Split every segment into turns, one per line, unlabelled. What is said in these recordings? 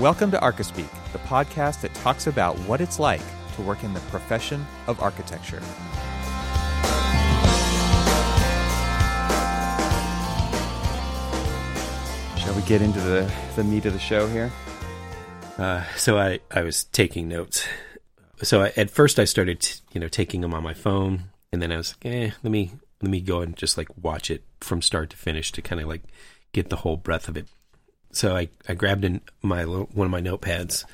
Welcome to Archispeak, the podcast that talks about what it's like to work in the profession of architecture. Shall we get into the, the meat of the show here?
Uh, so I, I was taking notes. So I, at first I started, t- you know, taking them on my phone, and then I was like, eh, let me let me go and just like watch it from start to finish to kind of like get the whole breadth of it. So I, I grabbed in my one of my notepads,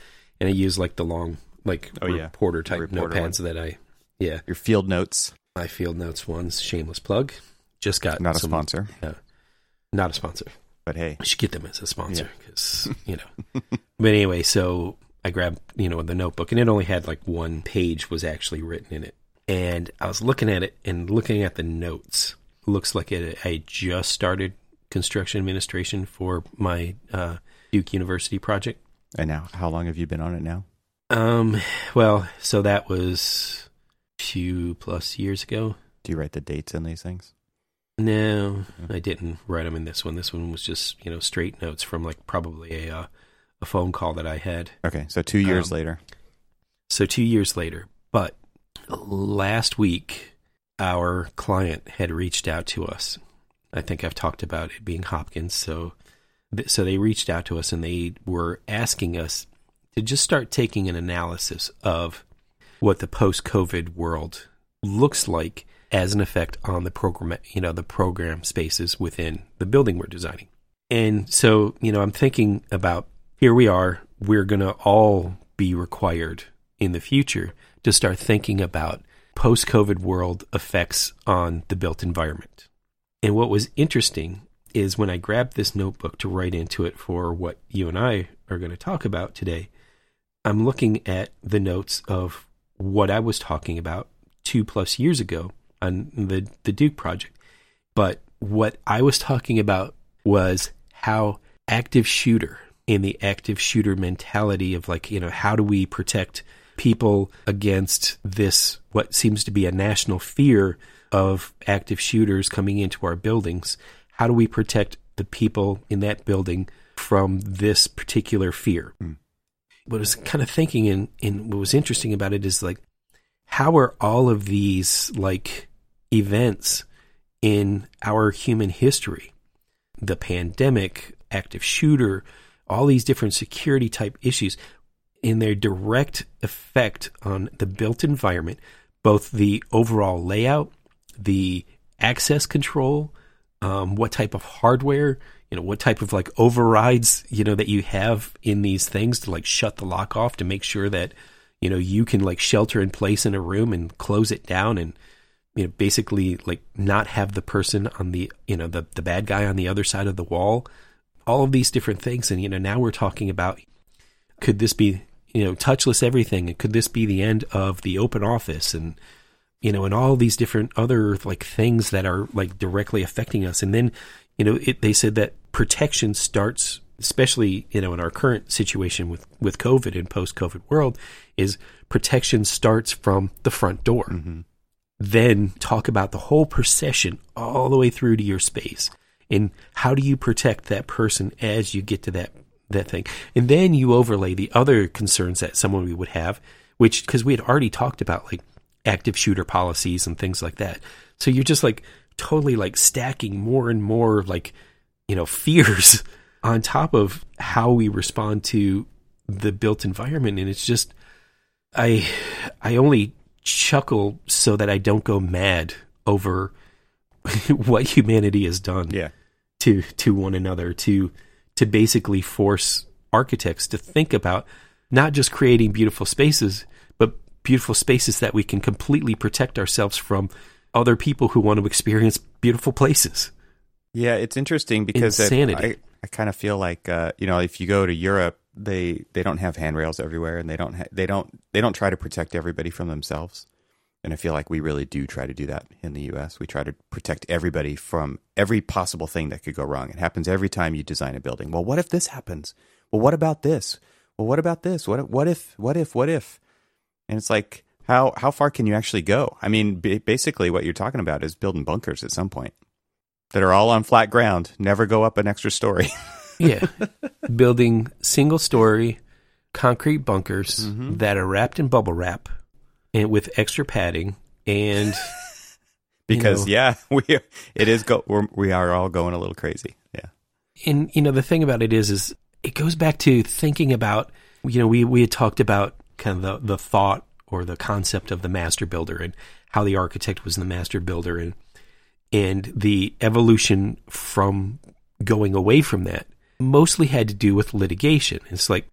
and I used like the long like
Oh, yeah.
reporter type
Reporter
notepads that I yeah.
Your field notes,
my field notes ones. Shameless plug. Just got
not a
some-
sponsor,
not a sponsor.
But hey,
I should get them as a sponsor because you know. but anyway, so I grabbed you know the notebook, and it only had like one page was actually written in it, and I was looking at it and looking at the notes. Looks like it, I just started construction administration for my uh, Duke University project.
and now how long have you been on it now?
Um, well, so that was few plus years ago.
Do you write the dates in these things?
No, I didn't write them in this one. This one was just you know straight notes from like probably a uh, a phone call that I had.
Okay, so two years
Um,
later.
So two years later, but last week, our client had reached out to us. I think I've talked about it being Hopkins. So, so they reached out to us and they were asking us to just start taking an analysis of what the post-COVID world looks like as an effect on the program, you know, the program spaces within the building we're designing. And so, you know, I'm thinking about here we are, we're going to all be required in the future to start thinking about post COVID world effects on the built environment. And what was interesting is when I grabbed this notebook to write into it for what you and I are going to talk about today, I'm looking at the notes of what I was talking about two plus years ago on the, the Duke project. But what I was talking about was how active shooter in the active shooter mentality of like, you know, how do we protect people against this, what seems to be a national fear of active shooters coming into our buildings? How do we protect the people in that building from this particular fear? Hmm. What I was kind of thinking and, and what was interesting about it is like, how are all of these like events in our human history the pandemic active shooter all these different security type issues in their direct effect on the built environment both the overall layout the access control um, what type of hardware you know what type of like overrides you know that you have in these things to like shut the lock off to make sure that you know you can like shelter in place in a room and close it down and you know basically like not have the person on the you know the the bad guy on the other side of the wall. All of these different things. And you know now we're talking about could this be you know touchless everything? And could this be the end of the open office? And you know and all these different other like things that are like directly affecting us. And then you know it, they said that protection starts especially you know in our current situation with with covid and post covid world is protection starts from the front door. Mm-hmm. Then talk about the whole procession all the way through to your space. And how do you protect that person as you get to that that thing? And then you overlay the other concerns that someone would have which because we had already talked about like active shooter policies and things like that so you're just like totally like stacking more and more like you know fears on top of how we respond to the built environment and it's just i i only chuckle so that i don't go mad over what humanity has done
Yeah.
to to one another to to basically force architects to think about not just creating beautiful spaces beautiful spaces that we can completely protect ourselves from other people who want to experience beautiful places
Yeah, it's interesting because it-
Insanity.
I, I kind of feel like uh, you know if you go to Europe, they they don't have handrails everywhere, and they don't ha- they don't they don't try to protect everybody from themselves. And I feel like we really do try to do that in the U.S. We try to protect everybody from every possible thing that could go wrong. It happens every time you design a building. Well, what if this happens? Well, what about this? Well, what about this? What what if? What if? What if? And it's like how how far can you actually go? I mean, ba- basically, what you're talking about is building bunkers at some point that are all on flat ground, never go up an extra story.
yeah, building single story concrete bunkers
Mhm.
that are wrapped in bubble wrap and with extra padding and
because
know-
yeah, we it is go we're, we are all going a little crazy. Yeah.
and you know the thing about it is is it goes back to thinking about you know we we had talked about kind of the the thought or the concept of the master builder and how the architect was the master builder and and the evolution from going away from that mostly had to do with litigation. It's like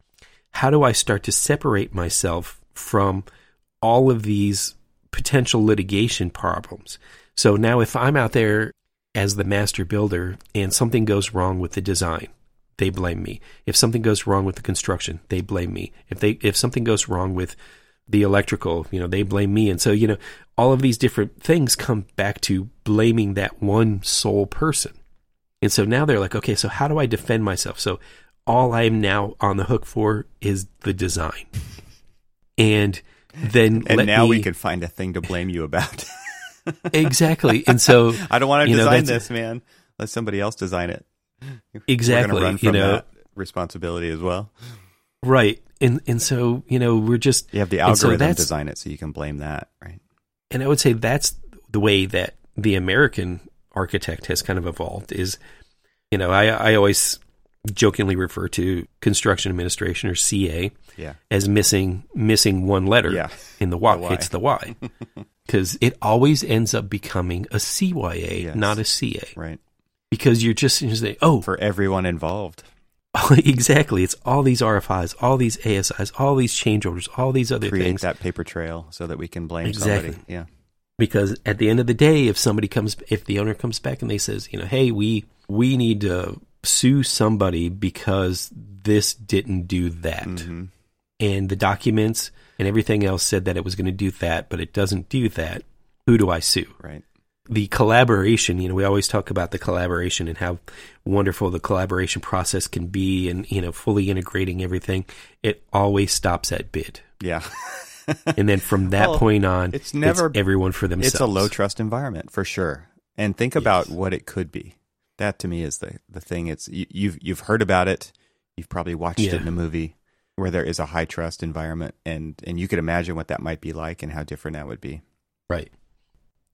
how do i start to separate myself from all of these potential litigation problems? So now if i'm out there as the master builder and something goes wrong with the design they blame me. If something goes wrong with the construction they blame me. If they if something goes wrong with the electrical you know they blame me. And so you know all of these different things come back to blaming that one sole person. And so now they're like okay so how do i defend myself? So all i'm now on the hook for is the design. And then
And now we can find a thing to blame you about.
exactly. And so
I don't want to
You know,
design this, man. Let somebody else design it.
Exactly
run
you
from
know
that responsibility as well.
right and and so you know we're just
You have the
so
algorithm
that's-
design it so you can blame that, right?
and I would say that's the way that the American architect has kind of evolved is, you know, I, I always jokingly refer to construction administration or CA
Yeah.
as missing missing one letter
Yeah.
in the Y.
The Y.
It's the Y. Because it always ends up becoming a CYA,
Yes.
not a CA.
Right.
Because you're just, you say, oh,
For everyone involved.
exactly. It's all these RFIs, all these ASIs, all these change orders, all these other
Create
things.
that paper trail so that we can blame
Exactly.
somebody. Yeah.
because at the end of the day if somebody comes if the owner comes back and they says you know hey we we need to sue somebody because this didn't do that
hmm
and the documents and everything else said that it was going to do that but it doesn't do that who do i sue
Right.
The collaboration you know we always talk about the collaboration and how wonderful the collaboration process can be and you know fully integrating everything it always stops at bid
Yeah.
and then from that
Well,
point on
it's never-
everyone for themselves
it's a low trust environment for sure. And think about what it could be. That to me is the the thing. It's you, you've you've heard about it. You've probably watched
Yeah.
it in a movie where there is a high trust environment, and and you could imagine what that might be like and how different that would be.
Right.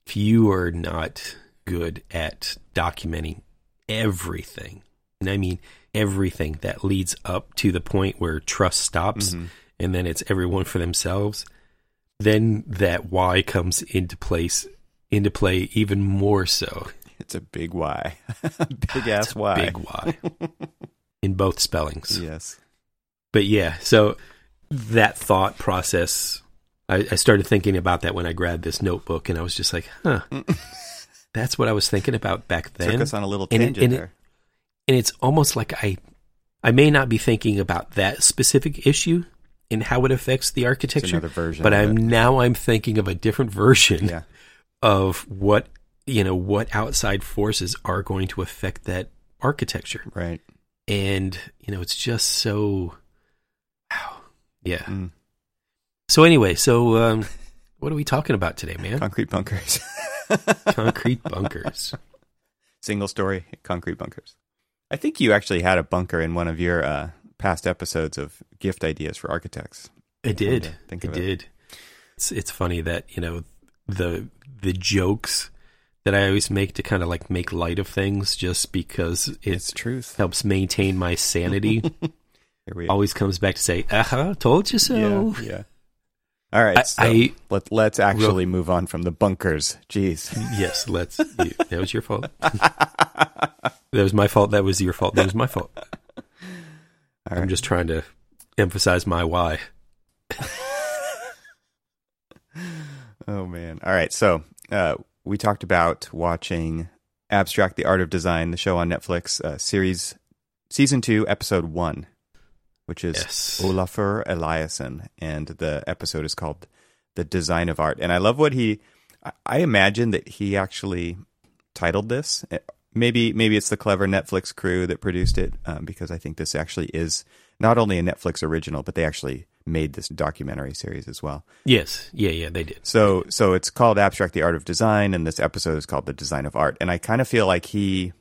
If you are not good at documenting everything, and I mean everything that leads up to the point where trust stops
Mhm.
and then it's everyone for themselves, then that why comes into place into play even more so.
It's a big Y, big ass Y.
Big Y. in both spellings.
Yes.
But yeah, so that thought process, I, I started thinking about that when I grabbed this notebook, and I was just like, huh, that's what I was thinking about back then.
Took us on a little
and it-
tangent
and it-
there.
and it's almost like I, I may not be thinking about that specific issue and how it affects the architecture,
another version.
but I'm
it.
now I'm thinking of a different version
yeah.
of what you know what outside forces are going to affect that architecture,
Right.
and you know it's just so, wow, yeah.
Mm.
So anyway, so um, what are we talking about today, man?
Concrete bunkers.
Concrete bunkers.
Single story concrete bunkers. I think you actually had a bunker in one of your uh, past episodes of gift ideas for architects.
I did.
think
I
it.
did. It's it's funny that you know the the jokes that I always make to kind of like make light of things, just because it
It's truth.
helps maintain my sanity. Always comes back to say, "Uh huh, told you so."
Yeah, yeah. All right,
I-
so
I-
let, let's actually move on from the bunkers. Jeez.
Yes, let's. You, that was your fault. that was my fault. That was your fault. That was my fault.
All
I'm
right.
just trying to emphasize my why.
Oh man. All right. So uh, we talked about watching Abstract: The Art of Design, the show on Netflix, uh, series season two, episode one, which is
Yes.
Olafur Eliasson, and the episode is called "The Design of Art." And I love what he. I- imagine that he actually titled this. Uh, Maybe maybe it's the clever Netflix crew that produced it, um, because I think this actually is not only a Netflix original, but they actually made this documentary series as well.
Yes, yeah, yeah, they did.
So so it's called Abstract the Art of Design and this episode is called The Design of Art. And I kind of feel like he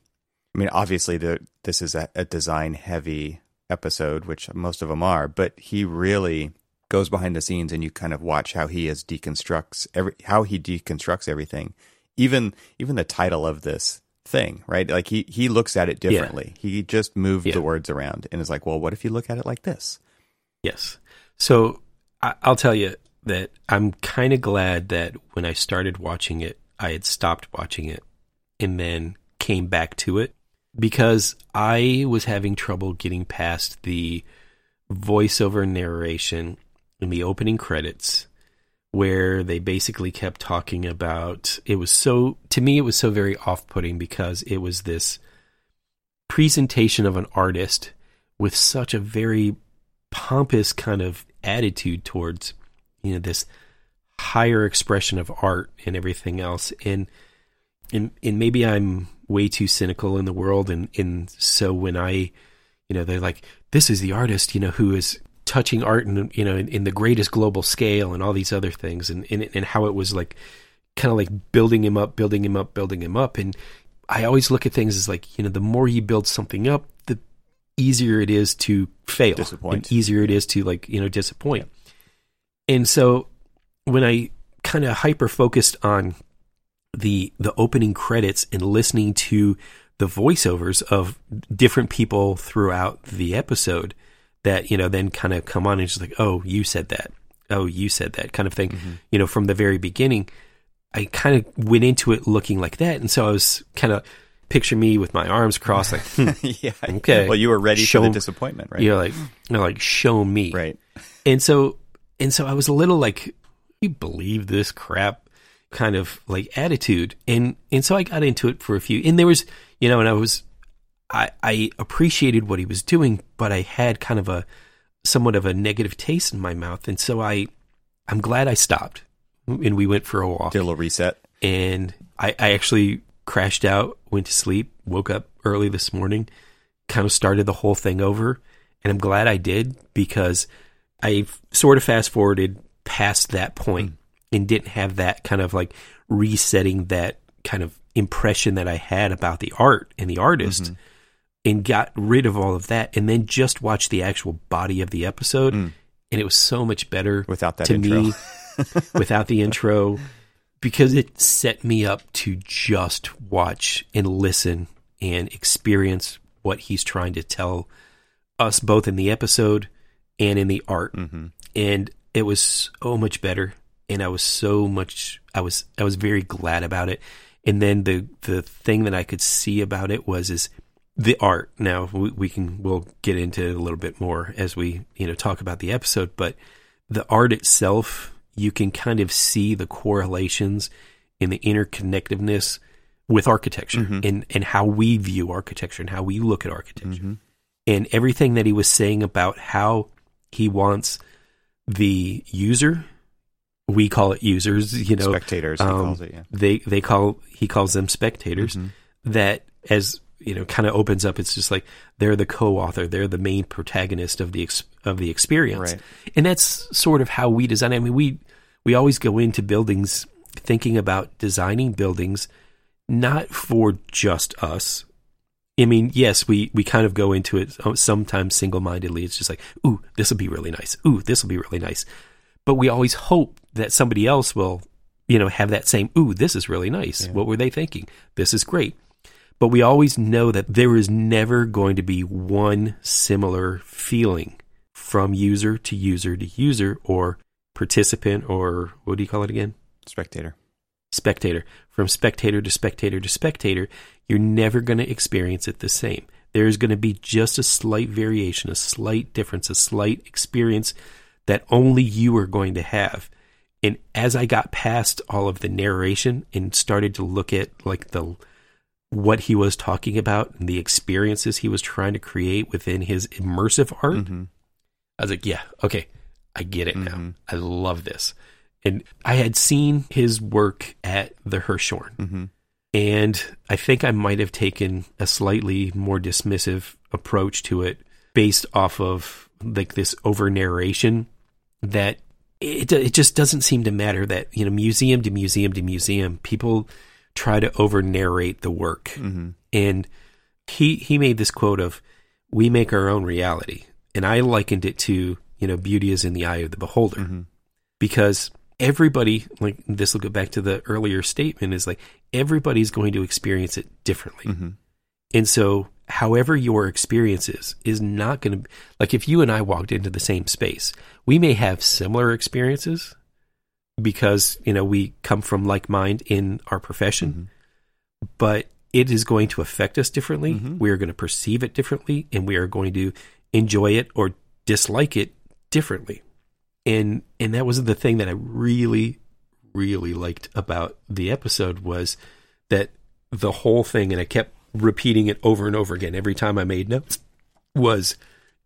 I mean, obviously, the, this is a, a design heavy episode, which most of them are, but he really goes behind the scenes and you kind of watch how he is deconstructs every how he deconstructs everything. Even even the title of this thing, right? Like he he looks at it differently. Yeah. He just moved yeah. the words around and is like, "Well, what if you look at it like this?"
Yes. So I, I'll tell you that I'm kind of glad that when I started watching it, I had stopped watching it and then came back to it because I was having trouble getting past the voiceover narration in the opening credits where they basically kept talking about it was so to me it was so very off-putting because it was this presentation of an artist with such a very pompous kind of attitude towards you know this higher expression of art and everything else. And and and maybe I'm way too cynical in the world. And and so when I you know they're like this is the artist you know who is touching art and you know in, in, the greatest global scale and all these other things. And and, and how it was like kind of like building him up building him up building him up. And I always look at things as like you know the more you build something up the easier it is to fail.
Disappoint.
And easier it is to like you know disappoint. Yeah. and so when I kind of hyper focused on the the opening credits and listening to the voiceovers of different people throughout the episode that you know then kind of come on and just like oh you said that. Oh you said that kind of thing. Mm-hmm. you know from the very beginning i kind of went into it looking like that. And so i was kind of picture me with my arms crossed like hmm,
yeah. okay. Well you were ready show, for the disappointment right?
You're like you're like show me.
Right.
And so and so i was a little like you believe this crap kind of like attitude. And and so i got into it for a few and there was you know and i was I, I appreciated what he was doing, but I had kind of a somewhat of a negative taste in my mouth, and so I I'm glad I stopped and we went for a walk.
Did a little reset,
and I, I actually crashed out, went to sleep, woke up early this morning, kind of started the whole thing over, and I'm glad I did because I sort of fast forwarded past that point. Mm. And didn't have that kind of like resetting that kind of impression that I had about the art and the artist. Mm-hmm and got rid of all of that and then just watched the actual body of the episode mm. and it was so much better
without that to intro. me
without the intro because it set me up to just watch and listen and experience what he's trying to tell us both in the episode and in the art mm-hmm. and it was so much better and I was so much I was I was very glad about it and then the the thing that I could see about it was is the art now we, we, can we'll get into it a little bit more as we you know talk about the episode but the art itself you can kind of see the correlations in the interconnectedness with architecture mm-hmm. and and how we view architecture and how we look at architecture mm-hmm. and everything that he was saying about how he wants the user we call it users you know
spectators um, it, yeah.
they they call he calls them spectators mm-hmm. that as you know kind of opens up it's just like they're the co-author they're the main protagonist of the ex- of the experience
right.
and that's sort of how we design i mean we we always go into buildings thinking about designing buildings not for just us i mean yes we we kind of go into it sometimes single-mindedly it's just like ooh this will be really nice ooh this will be really nice but we always hope that somebody else will you know have that same ooh this is really nice yeah. what were they thinking this is great but we always know that there is never going to be one similar feeling from user to user to user or participant or what do you call it again?
Spectator.
Spectator. From spectator to spectator to spectator, you're never going to experience it the same. There is going to be just a slight variation, a slight difference, a slight experience that only you are going to have. And as I got past all of the narration and started to look at like the what he was talking about and the experiences he was trying to create within his immersive art, mm-hmm. I was like, yeah, okay, I get it mm-hmm. now. I love this. And I had seen his work at the Hirshhorn. Mm-hmm. And I think I might have taken a slightly more dismissive approach to it based off of like this over narration that it, it just doesn't seem to matter that, you know, museum to museum to museum, people try to over narrate the work. Mm-hmm. And he he made this quote of we make our own reality and i likened it to you know beauty is in the eye of the beholder
Mm-hmm.
because everybody like this will go back to the earlier statement is like everybody's going to experience it differently
Mm-hmm.
And so however your experience is is not going to like if you and i walked into the same space we may have similar experiences because you know we come from like mind in our profession
Mm-hmm.
but it is going to affect us differently.
Mhm.
We are going to perceive it differently, and we are going to enjoy it or dislike it differently. And and that was the thing that I really, really liked about the episode was that the whole thing, and I kept repeating it over and over again every time I made notes, was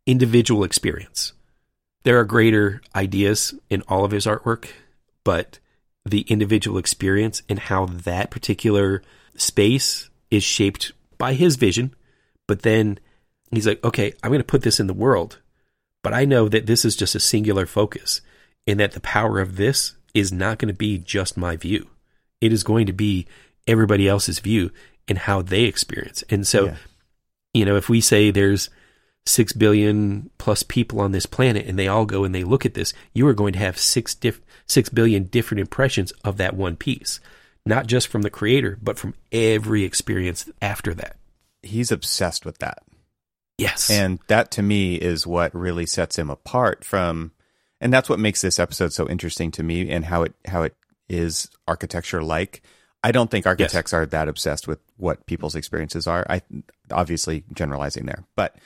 individual experience. There are greater ideas in all of his artwork, but the individual experience and how that particular space is shaped by his vision. But then he's like, okay, I'm going to put this in the world, but I know that this is just a singular focus and that the power of this is not going to be just my view. It is going to be everybody else's view and how they experience. And so,
Yeah.
you know, if we say there's six billion plus people on this planet and they all go and they look at this, you are going to have six diff- six billion different impressions of that one piece, not just from the creator, but from every experience after that.
He's obsessed with that.
Yes,
And that to me is what really sets him apart from and that's what makes this episode so interesting to me and how it how it is architecture like. I don't think architects are that obsessed with what people's experiences are. I obviously generalizing there. But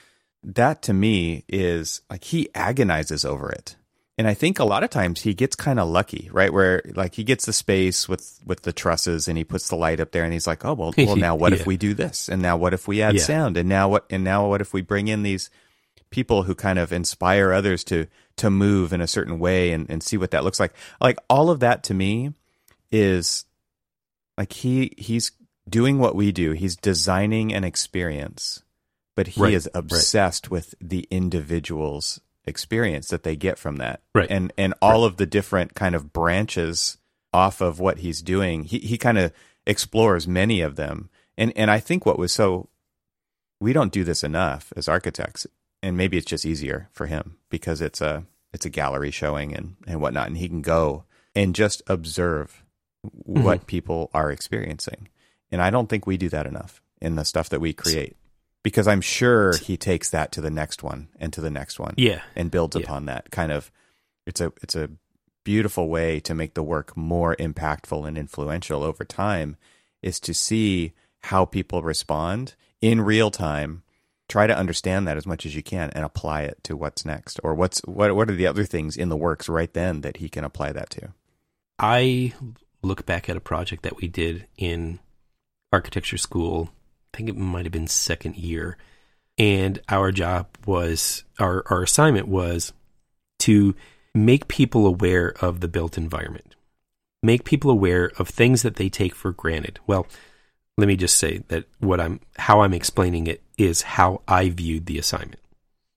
that to me is like he agonizes over it. And I think a lot of times he gets kind of lucky, right? Where like he gets the space with with the trusses and he puts the light up there and he's like, "Oh, well, well now what
Yeah.
if we do this? And now what if we add
Yeah.
sound? And now what and now what if we bring in these people who kind of inspire others to to move in a certain way and, and see what that looks like. Like all of that to me is like he he's doing what we do. He's designing an experience, but he
Right,
is
right.
obsessed with the individual's experience that they get from that.
Right.
And and all of the different kind of branches off of what he's doing. He he kind of explores many of them. And and I think what was so we don't do this enough as architects and maybe it's just easier for him because it's a it's a gallery showing and and whatnot and he can go and just observe Mm-hmm. what people are experiencing. And i don't think we do that enough in the stuff that we create because i'm sure he takes that to the next one and to the next one
yeah,
and builds
Yeah.
upon that kind of it's a it's a beautiful way to make the work more impactful and influential over time is to see how people respond in real time. Try to understand that as much as you can and apply it to what's next or what's what what are the other things in the works right then that he can apply that to?
I look back at a project that we did in architecture school. I think it might have been second year, and our job was our our assignment was to make people aware of the built environment, make people aware of things that they take for granted. Well, let me just say that what I'm how I'm explaining it is how I viewed the assignment.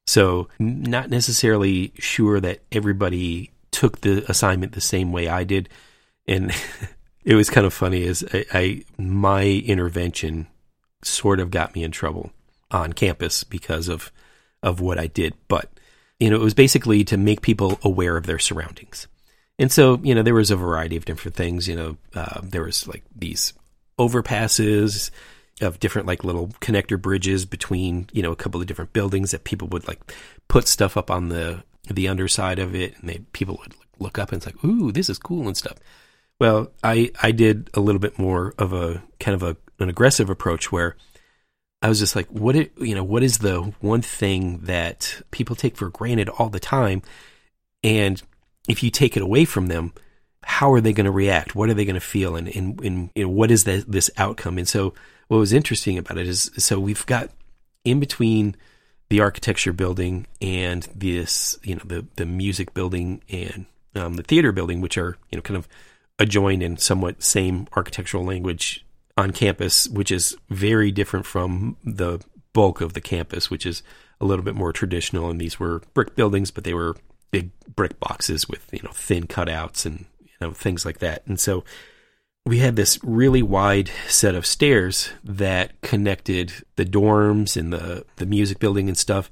So, not necessarily sure that everybody took the assignment the same way I did, and it was kind of funny. Is I, I my intervention sort of got me in trouble on campus because of of what I did, but you know it was basically to make people aware of their surroundings. And so, you know, there was a variety of different things. You know, uh, there was like these overpasses of different like little connector bridges between you know a couple of different buildings that people would like put stuff up on the the underside of it and they people would look up and it's like ooh this is cool and stuff well i i did a little bit more of a kind of a an aggressive approach where i was just like what it you know what is the one thing that people take for granted all the time and if you take it away from them how are they going to react? What are they going to feel? And, and, and you know, what is the, this outcome? And so what was interesting about it is, so we've got in between the architecture building and this, you know, the, the music building and um, the theater building, which are, you know, kind of adjoined in somewhat same architectural language on campus, which is very different from the bulk of the campus, which is a little bit more traditional. And these were brick buildings, but they were big brick boxes with, you know, thin cutouts and, you know, things like that. And so we had this really wide set of stairs that connected the dorms and the the music building and stuff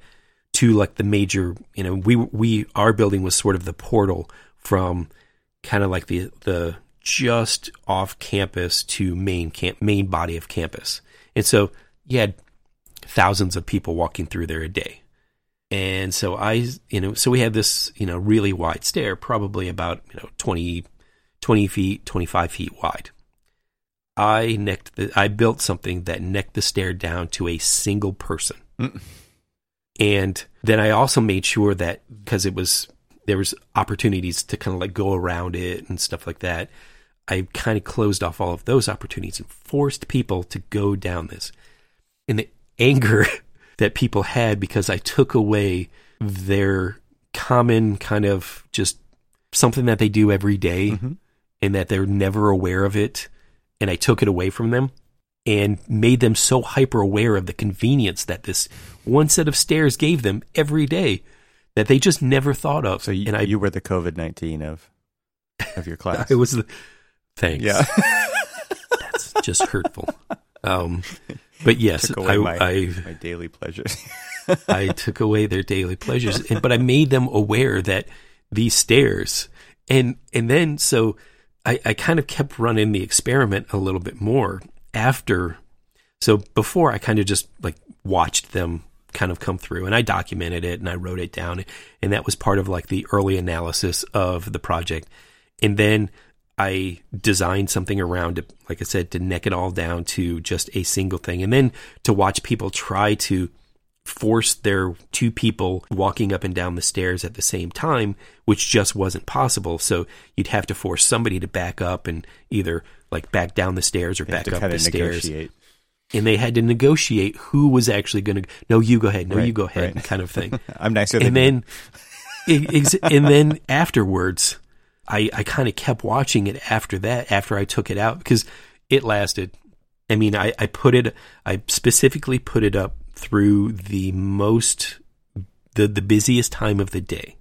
to like the major you know we we our building was sort of the portal from kind of like the the just off campus to main camp main body of campus. And so you had thousands of people walking through there a day. And so i you know so we had this you know really wide stair probably about you know 20 20 feet 25 feet wide. I necked the i built something that necked the stair down to a single person.
Mm.
and then I also made sure that because it was there was opportunities to kind of like go around it and stuff like that. I kind of closed off all of those opportunities and forced people to go down this. And the anger that people had because I took away their common kind of just something that they do every day
Mhm.
and that they're never aware of it. And I took it away from them and made them so hyper aware of the convenience that this one set of stairs gave them every day that they just never thought of.
So you,
and I,
you were the COVID nineteen of of your class.
it was the thanks.
yeah.
that's just hurtful. Um, but yes,
Took away
I,
my-
I
My daily pleasures.
I took away their daily pleasures, and, but I made them aware that these stairs, and and then so I, I kind of kept running the experiment a little bit more after. So before I kind of just like watched them kind of come through, and I documented it and I wrote it down, and that was part of like the early analysis of the project, and then I designed something around it, like I said, to neck it all down to just a single thing, and then to watch people try to force their two people walking up and down the stairs at the same time, which just wasn't possible. So you'd have to force somebody to back up and either like back down the stairs or
You
back up the stairs.
negotiate.
And they had to negotiate who was actually going to, no, you go ahead, no,
Right,
you go ahead,
right.
kind of thing.
I'm nicer than
and then, ex- and then afterwards, I, I kind of kept watching it after that, after I took it out, because it lasted. I mean, I, I put it, I specifically put it up through the most, the, the busiest time of the day,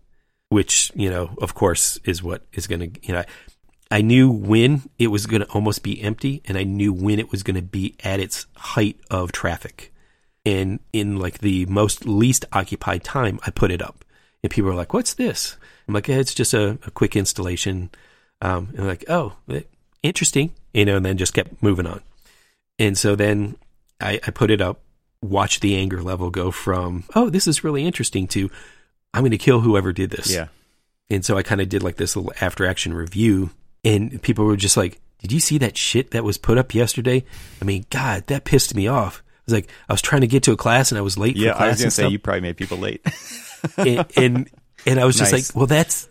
which, you know, of course, is what is going to, you know, I knew when it was going to almost be empty, and I knew when it was going to be at its height of traffic. And in like the most least occupied time, I put it up, and people were like, "What's this?" I'm like, "Eh, "It's just a, a quick installation." Um, and they're like, "Oh, eh, interesting," you know, and then just kept moving on. And so then I, I put it up, watched the anger level go from, "Oh, this is really interesting," to, "I'm going to kill whoever did this."
yeah.
And so I kind of did like this little after action review, and people were just like, Did you see that shit that was put up yesterday? I mean, God, that pissed me off. I was like, I was trying to get to a class and I was late
Yeah,
for class
I was gonna
and
say
stuff.
you probably made people late.
and, and and I was just
Nice.
like, well, that's.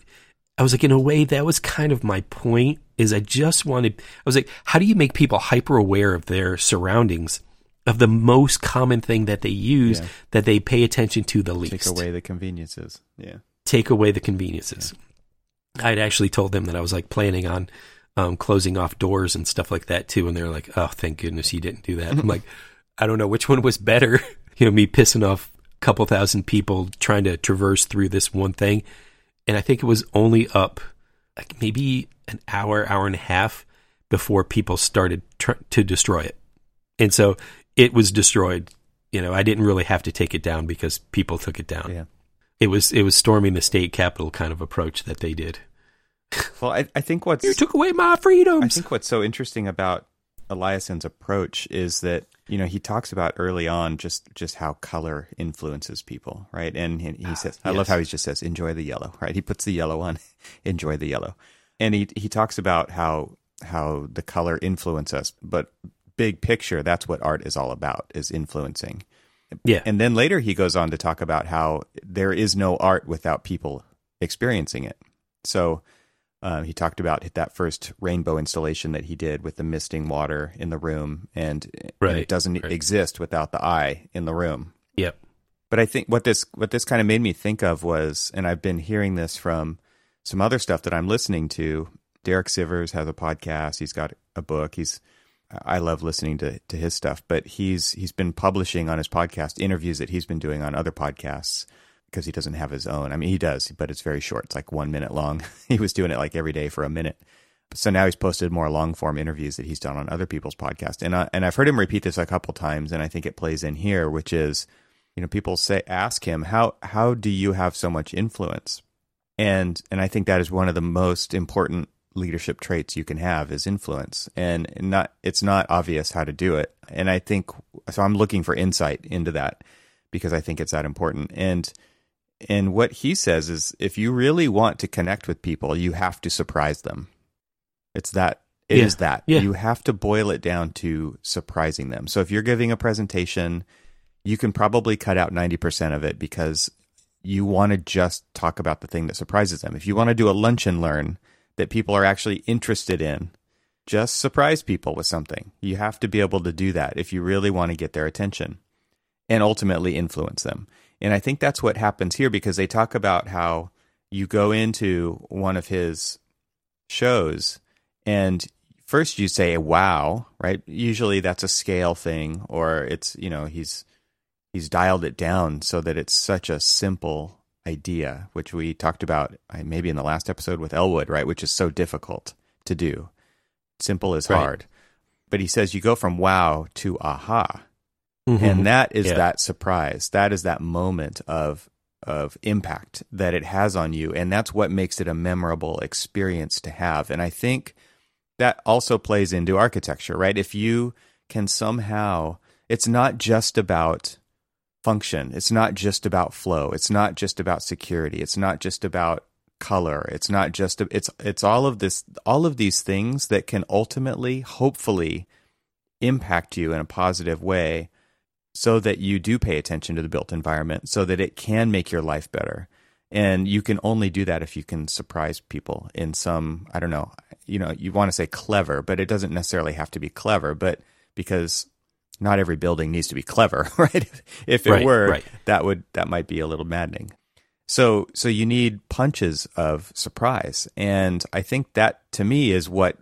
I was like, in a way, that was kind of my point. Is I just wanted. I was like, how do you make people hyper aware of their surroundings, of the most common thing that they use,
Yeah.
that they pay attention to the least?
Take away the conveniences. Yeah.
take away the conveniences. I'd actually told them that I was like planning on um, closing off doors and stuff like that too, and they're like, "Oh, thank goodness you didn't do that." I'm like, I don't know which one was better. you know, me pissing off a couple thousand people trying to traverse through this one thing, and I think it was only up like maybe an hour, hour and a half before people started tr- to destroy it, and so it was destroyed. You know, I didn't really have to take it down because people took it down
Yeah.
it was it was storming the state capitol kind of approach that they did.
Well, I, I think what's
You took away my
freedom.
I
think what's so interesting about Eliasson's approach is that you know he talks about early on just just how color influences people, right? And he, he ah, says, I love how he just says, "Enjoy the yellow," right? He puts the yellow on, enjoy the yellow, and he he talks about how how the color influence us, but big picture, that's what art is all about, is influencing.
yeah,
And then later he goes on to talk about how there is no art without people experiencing it. So um, he talked about that first rainbow installation that he did with the misting water in the room, and, and it doesn't
right.
exist without the eye in the room.
yep,
But I think what this what this kind of made me think of was, and I've been hearing this from some other stuff that I'm listening to. Derek Sivers has a podcast. He's got a book. He's I love listening to to his stuff, but he's he's been publishing on his podcast interviews that he's been doing on other podcasts because he doesn't have his own. I mean, he does, but it's very short. It's like one minute long. he was doing it like every day for a minute. So now he's posted more long form interviews that he's done on other people's podcasts, and I, and I've heard him repeat this a couple times, and I think it plays in here, which is, you know, people say ask him how how do you have so much influence, and and I think that is one of the most important leadership traits you can have is influence, and not it's not obvious how to do it, and I think so. I'm looking for insight into that because I think it's that important, and and what he says is if you really want to connect with people, you have to surprise them. It's that it
Yeah.
is that.
Yeah.
You have to boil it down to surprising them. So if you're giving a presentation, you can probably cut out 90% of it because you want to just talk about the thing that surprises them. If you want to do a lunch and learn that people are actually interested in, just surprise people with something. You have to be able to do that if you really want to get their attention and ultimately influence them. And I think that's what happens here because they talk about how you go into one of his shows and first you say wow, right? Usually that's a scale thing or it's, you know, he's he's dialed it down so that it's such a simple idea, which we talked about maybe in the last episode with Elwood, right, which is so difficult to do. Simple is
Right.
hard. But he says you go from wow to aha
Mhm.
and that is
Yeah.
that surprise. That is that moment of of impact that it has on you. And that's what makes it a memorable experience to have. And i think that also plays into architecture right? If you can somehow it's not just about function. It's not just about flow. It's not just about security. It's not just about color. It's not just it's it's all of this all of these things that can ultimately hopefully impact you in a positive way so that you do pay attention to the built environment so that it can make your life better. And you can only do that if you can surprise people in some i don't know you know you want to say clever but it doesn't necessarily have to be clever but because not every building needs to be clever right? If it
Right,
were
right.
that would that might be a little maddening. So so you need punches of surprise. And i think that to me is what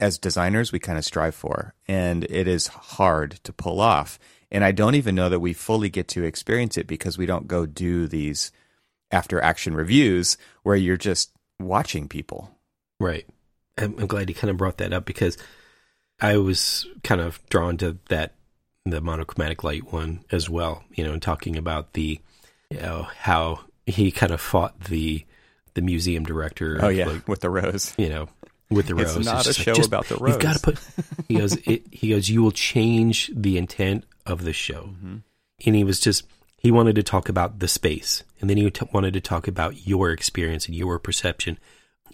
as designers we kind of strive for. And it is hard to pull off and i don't even know that we fully get to experience it because we don't go do these after action reviews where you're just watching people
Right. I'm, I'm glad you kind of brought that up because I was kind of drawn to that the monochromatic light one as well. You know, and talking about the you know how he kind of fought the the museum director.
oh yeah
like,
with the rose
you know, with the
It's
rose.
not a
just like,
show
just-
about the rose.
You've got to put. He goes. It, he goes. You will change the intent of the show,
Mm-hmm.
and he was just. He wanted to talk about the space, and then he t- wanted to talk about your experience and your perception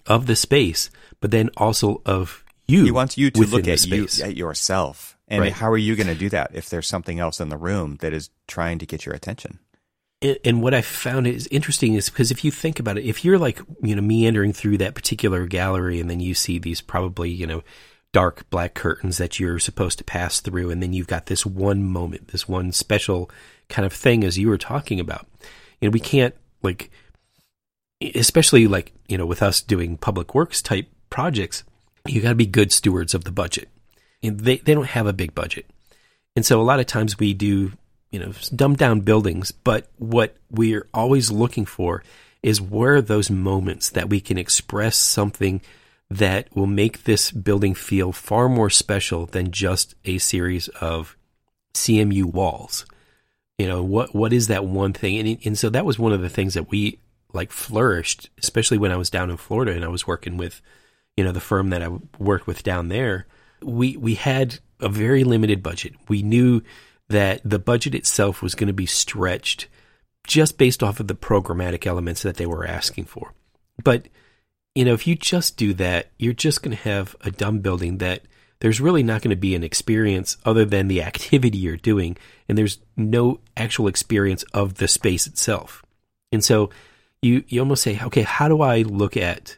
of the space, but then also of you.
he wants you to look at you at yourself and
Right.
how are you going to do that if there's something else in the room that is trying to get your attention
And, and what I found is interesting is because if you think about it, if you're like, you know, meandering through that particular gallery and then you see these probably, you know, dark black curtains that you're supposed to pass through, and then you've got this one moment, this one special kind of thing as you were talking about. You know, we can't like, especially like, you know, with us doing public works type projects, you got to be good stewards of the budget. And they, they don't have a big budget. And so a lot of times we do, you know, dumbed down buildings, but what we're always looking for is where those moments that we can express something that will make this building feel far more special than just a series of CMU walls. You know, what what is that one thing? And and so that was one of the things that we like flourished, especially when I was down in Florida and I was working with, you know, the firm that I worked with down there. We we had a very limited budget. We knew that the budget itself was going to be stretched just based off of the programmatic elements that they were asking for. But you know, if you just do that, you're just going to have a dumb building that there's really not going to be an experience other than the activity you're doing, and there's no actual experience of the space itself. And so you you almost say, okay, how do I look at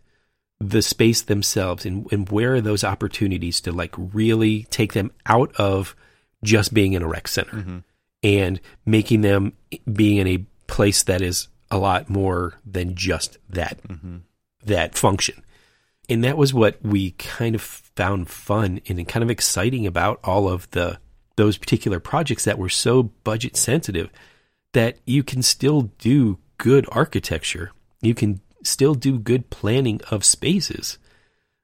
the space themselves and, and where are those opportunities to like really take them out of just being in a rec center mm-hmm. and making them being in a place that is a lot more than just that mm-hmm. That function. And that was what we kind of found fun and kind of exciting about all of the those particular projects that were so budget sensitive that you can still do good architecture. You can still do good planning of spaces,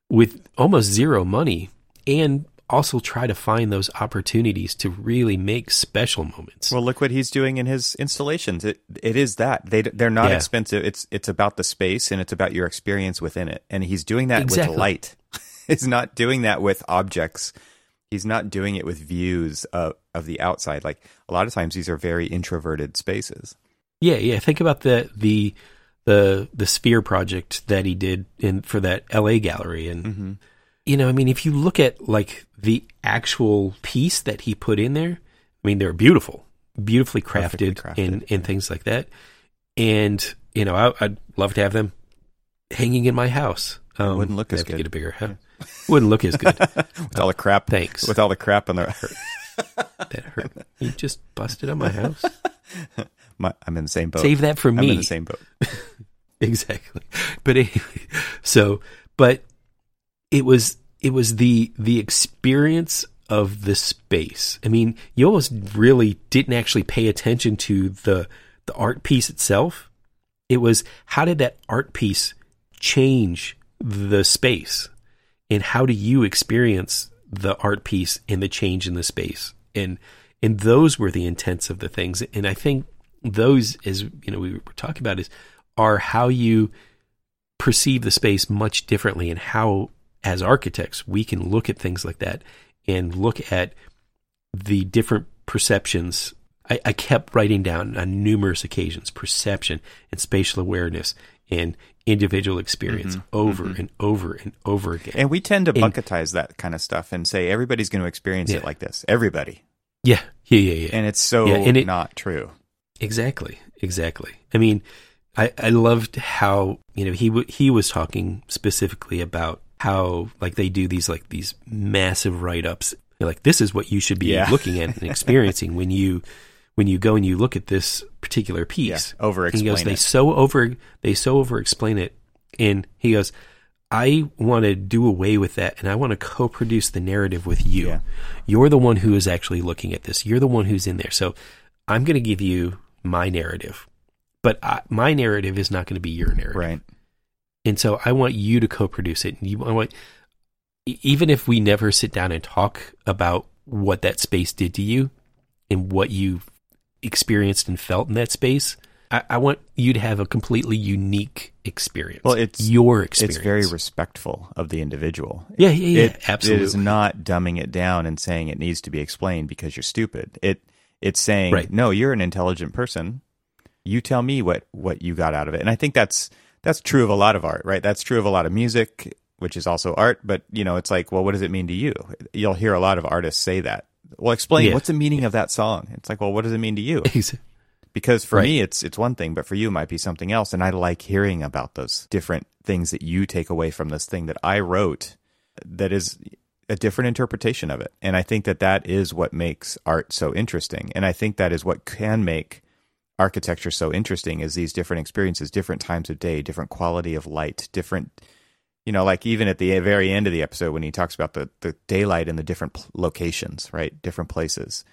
with almost zero money and also try to find those opportunities to really make special moments.
Well, look what he's doing in his installations. It it is that they they're not
Yeah.
expensive. It's it's about the space and it's about your experience within it. And he's doing that
Exactly.
with light. he's not doing that with objects. He's not doing it with views of of the outside. Like a lot of times, these are very introverted spaces.
Yeah, yeah. Think about the the the the Sphere project that he did in for that L.A. gallery, and
Mm-hmm.
You know, I mean, if you look at like the actual piece that he put in there, I mean, they're beautiful, beautifully crafted,
crafted,
and and things like that. And you know, I, I'd love to have them hanging in my house. Um,
Wouldn't look as good.
get a bigger house. Wouldn't look as good.
with all the crap.
Thanks.
With all the crap on the.
that hurt. You just busted on my house.
My, I'm in the same boat.
Save that for
I'm
me.
in the same boat.
exactly but anyway so but it was it was the the experience of the space. I mean you almost really didn't actually pay attention to the the art piece itself. It was how did that art piece change the space? And how do you experience the art piece and the change in the space? And and those were the intents of the things. And i think those as you know we were talking about is are how you perceive the space much differently and how as architects we can look at things like that and look at the different perceptions I, I kept writing down on numerous occasions perception and spatial awareness and individual experience mm-hmm. over mm-hmm. and over and over again
And we tend to
And-
bucketize that kind of stuff and say everybody's going to experience
Yeah.
it like this. Everybody.
yeah yeah yeah yeah
And it's so
Yeah, and it-
not true.
Exactly, exactly. I mean, I I loved how you know he w- he was talking specifically about how like they do these like these massive write ups. Like this is what you should be
Yeah.
looking at and experiencing when you when you go and you look at this particular piece.
Yeah, over
And he goes,
explain
they so over they so over explain it, and he goes, I want to do away with that, and I want to co-produce the narrative with you.
Yeah.
You're the one who is actually looking at this. You're the one who's in there. So I'm going to give you my narrative, but I, my narrative is not going to be your narrative.
Right.
And so I want you to co-produce it. And you, I want, even if we never sit down and talk about what that space did to you and what you experienced and felt in that space, I, I want you to have a completely unique experience.
Well, it's-
your experience.
It's very respectful of the individual.
yeah, yeah, yeah,
It-
absolutely.
It is not dumbing it down and saying it needs to be explained because you're stupid. It it's saying
Right.
no, you're an intelligent person. You tell me what what you got out of it. And I think that's that's true of a lot of art, right? That's true of a lot of music, which is also art, but you know, it's like, well, what does it mean to you? You'll hear a lot of artists say that. Well, explain
Yeah.
what's the meaning of that song? It's like, well, what does it mean to you? Because for
Right.
me it's it's one thing but for you it might be something else and i like hearing about those different things that you take away from this thing that i wrote that is a different interpretation of it and i think that that is what makes art so interesting and i think that is what can make architecture so interesting is these different experiences different times of day different quality of light different you know like even at the very end of the episode when he talks about the the daylight in the different locations right? Different places.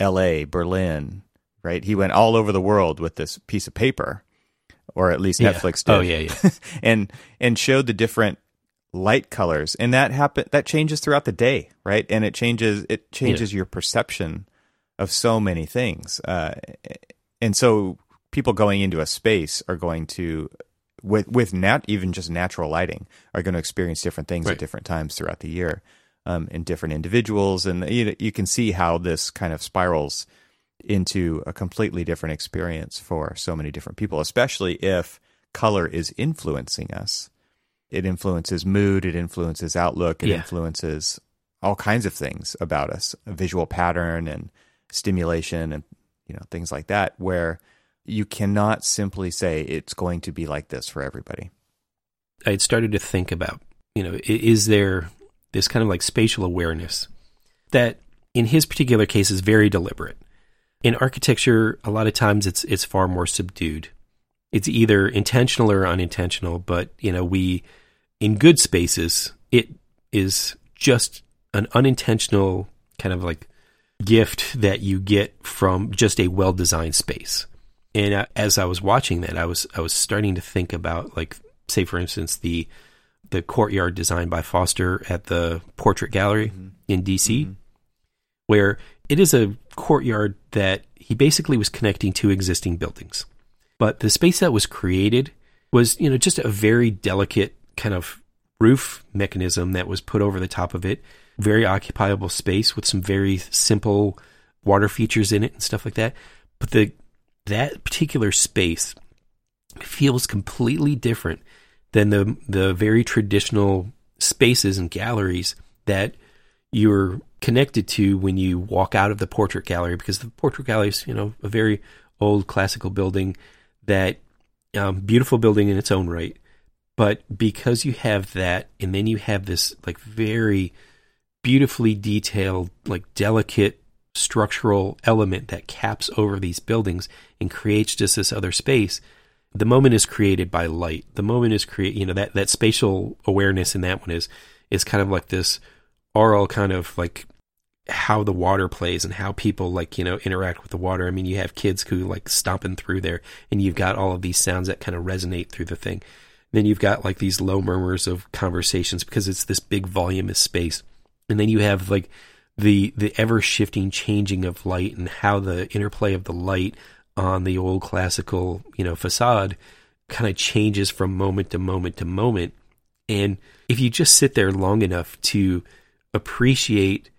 La berlin right? He went all over the world with this piece of paper or at least
Yeah.
netflix did.
Oh, yeah, yeah.
and and showed the different light colors. And that happen that changes throughout the day right? And it changes it changes your perception of so many things. Uh, and so people going into a space are going to with with not even just natural lighting are going to experience different things
Right.
at different times throughout the year um, in different individuals and you, you can see how this kind of spirals into a completely different experience for so many different people especially if color is influencing us it influences mood it influences outlook it
Yeah.
influences all kinds of things about us a visual pattern and stimulation and you know things like that where you cannot simply say it's going to be like this for everybody
I had started to think about, you know, is there this kind of like spatial awareness that in his particular case is very deliberate. In architecture, a lot of times it's it's far more subdued. It's either intentional or unintentional, but you know, we in good spaces, it is just an unintentional kind of like gift that you get from just a well-designed space. And uh, as I was watching that, I was I was starting to think about like say for instance the the courtyard designed by Foster at the Portrait Gallery mm-hmm. in DC, mm-hmm. where it is a courtyard that he basically was connecting two existing buildings. But the space that was created was, you know, just a very delicate kind of roof mechanism that was put over the top of it. Very occupiable space with some very simple water features in it and stuff like that. But the that particular space feels completely different than the the very traditional spaces and galleries that you're connected to when you walk out of the portrait gallery because the portrait gallery is you know a very old classical building that um, beautiful building in its own right but because you have that and then you have this like very beautifully detailed like delicate structural element that caps over these buildings and creates just this other space. The moment is created by light. The moment is create you know that that spatial awareness in that one is is kind of like this oral kind of like how the water plays and how people like you know interact with the water. I mean you have kids who like stomping through there and you've got all of these sounds that kind of resonate through the thing. Then you've got like these low murmurs of conversations because it's this big voluminous space and then you have like the the ever shifting changing of light and how the interplay of the light on the old classical you know facade kind of changes from moment to moment to moment and if you just sit there long enough to appreciate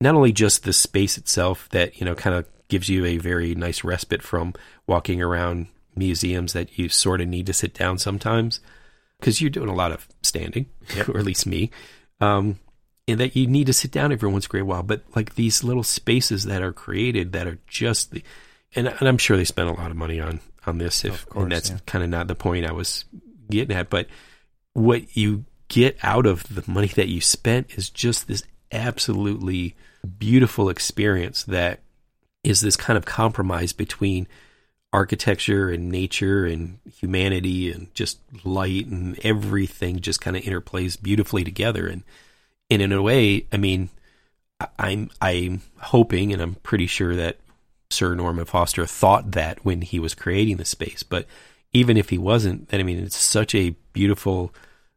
not only just the space itself that you know kind of gives you a very nice respite from walking around museums that you sort of need to sit down sometimes because you're doing a lot of standing yep. or at least me um, and that you need to sit down every once in a great while. But like these little spaces that are created that are just the, and, and I'm sure they spent a lot of money on on this. If course, and that's yeah. kind of not the point I was getting at, but what you get out of the money that you spent is just this absolutely beautiful experience that is this kind of compromise between architecture and nature and humanity and just light and everything just kind of interplays beautifully together and and in a way, I mean, I'm I'm hoping and I'm pretty sure that Sir Norman Foster thought that when he was creating the space. But even if he wasn't, then I mean, it's such a beautiful,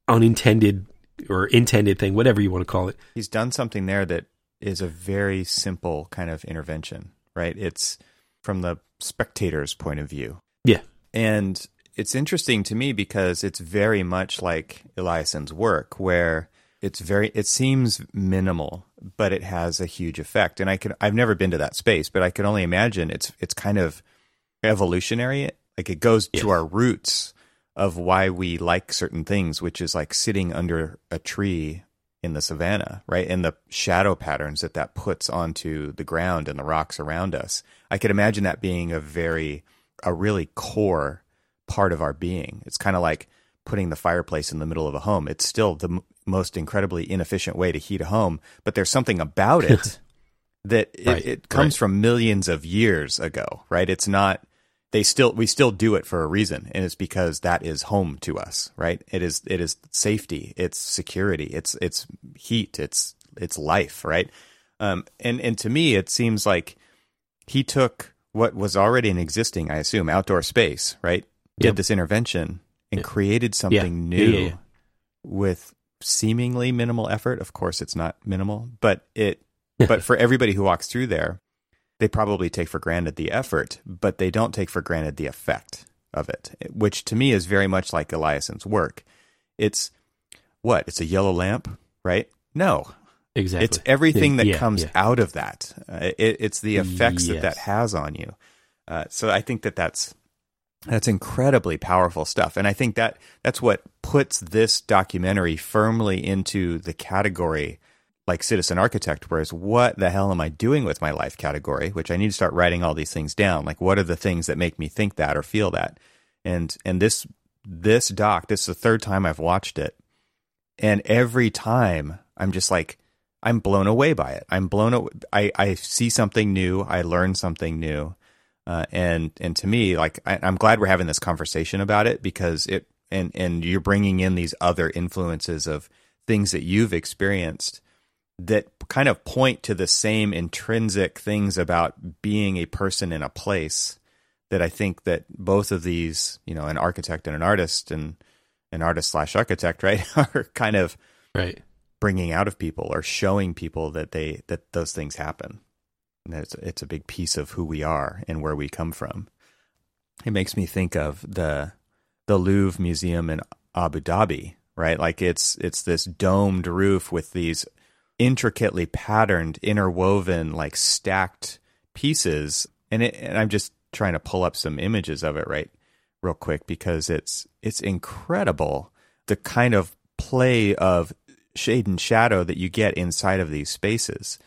unintended or intended thing, whatever you want to call it.
He's done something there that is a very simple kind of intervention, right? It's from the spectator's point of view.
Yeah.
And it's interesting to me because it's very much like Eliasson's work, where it's very it seems minimal but it has a huge effect. And i can i've never been to that space but i can only imagine it's it's kind of evolutionary. Like it goes to our roots of why we like certain things which is like sitting under a tree in the savannah right? And the shadow patterns that that puts onto the ground and the rocks around us. I could imagine that being a very a really core part of our being. It's kind of like putting the fireplace in the middle of a home. It's still the most incredibly inefficient way to heat a home, but there's something about it that it, right, it comes right. from millions of years ago, right? It's not they still we still do it for a reason and it's because that is home to us right it is it is safety it's security it's it's heat it's it's life right um and and to me it seems like he took what was already an existing i assume outdoor space right did yep. this intervention and created something yeah. new yeah, yeah, with seemingly minimal effort. Of course, it's not minimal, but it. but for everybody who walks through there, they probably take for granted the effort, but they don't take for granted the effect of it, which to me is very much like Eliasson's work. It's what? It's a yellow lamp, right? No.
Exactly.
It's everything that comes out of that. Uh, it, it's the effects yes. that that has on you. Uh, so I think that that's that's incredibly powerful stuff. And I think that that's what puts this documentary firmly into the category like citizen architect, whereas what the hell am I doing with my life category, which I need to start writing all these things down. Like what are the things that make me think that or feel that? And and this this doc, this is the third time I've watched it. And every time I'm just like, I'm blown away by it. I'm blown away. I, I see something new. I learn something new. Uh, and and to me, like I, I'm glad we're having this conversation about it because it and and you're bringing in these other influences of things that you've experienced that kind of point to the same intrinsic things about being a person in a place that I think that both of these, you know, an architect and an artist and an artist slash architect, right, are kind of
Right.
bringing out of people or showing people that they that those things happen. It's it's a big piece of who we are and where we come from. It makes me think of the the Louvre Museum in Abu Dhabi, right? Like it's it's this domed roof with these intricately patterned, interwoven, like stacked pieces. And it and I'm just trying to pull up some images of it right real quick because it's it's incredible the kind of play of shade and shadow that you get inside of these spaces.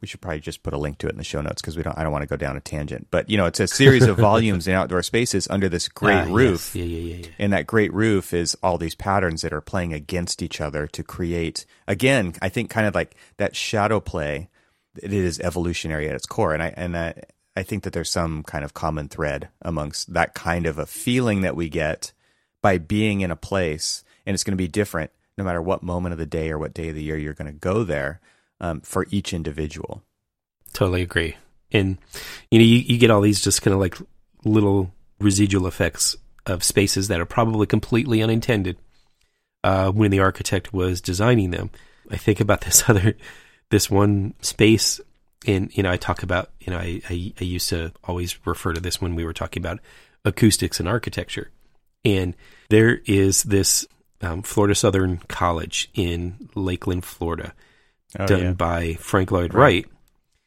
We should probably just put a link to it in the show notes because we don't. I don't want to go down a tangent. But you know, it's a series of volumes in outdoor spaces under this great
Ah, yes.
roof.
Yeah, yeah, yeah, yeah.
And that great roof is all these patterns that are playing against each other to create, again, I think kind of like that shadow play. It is evolutionary at its core. And I, and I, I think that there's some kind of common thread amongst that kind of a feeling that we get by being in a place. And it's going to be different no matter what moment of the day or what day of the year you're going to go there um, for each individual.
Totally agree. And you know, you, you get all these just kind of like little residual effects of spaces that are probably completely unintended uh, when the architect was designing them. I think about this other, this one space, and you know, I talk about, you know, I, I, I used to always refer to this when we were talking about acoustics and architecture, and there is this um, Florida Southern College in Lakeland, Florida
Oh,
done
yeah.
by Frank Lloyd Wright.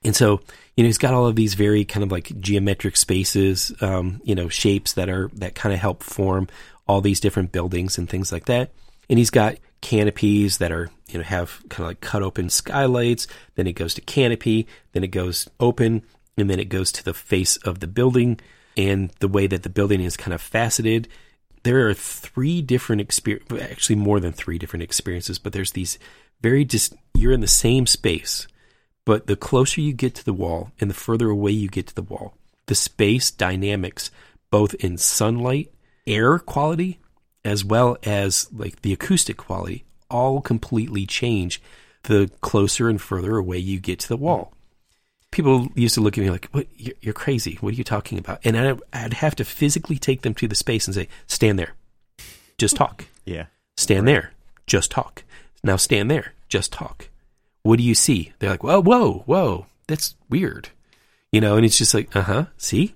And so, you know, he's got all of these very kind of like geometric spaces, um, you know, shapes that are, that kind of help form all these different buildings and things like that. And he's got canopies that are, you know, have kind of like cut open skylights. Then it goes to canopy, then it goes open, and then it goes to the face of the building and the way that the building is kind of faceted. There are three different experience, actually more than three different experiences, but there's these very just, you're in the same space, but the closer you get to the wall and the further away you get to the wall, the space dynamics, both in sunlight, air quality, as well as like the acoustic quality, all completely change the closer and further away you get to the wall. People used to look at me like, "What? You're, crazy. What are you talking about?" And I, I'd have to physically take them to the space and say, "Stand there, just talk.
Yeah.
Stand there, just talk. Now stand there, just talk. What do you see?" They're like, "Whoa, whoa, whoa, that's weird," you know. And it's just like, "Uh huh, see."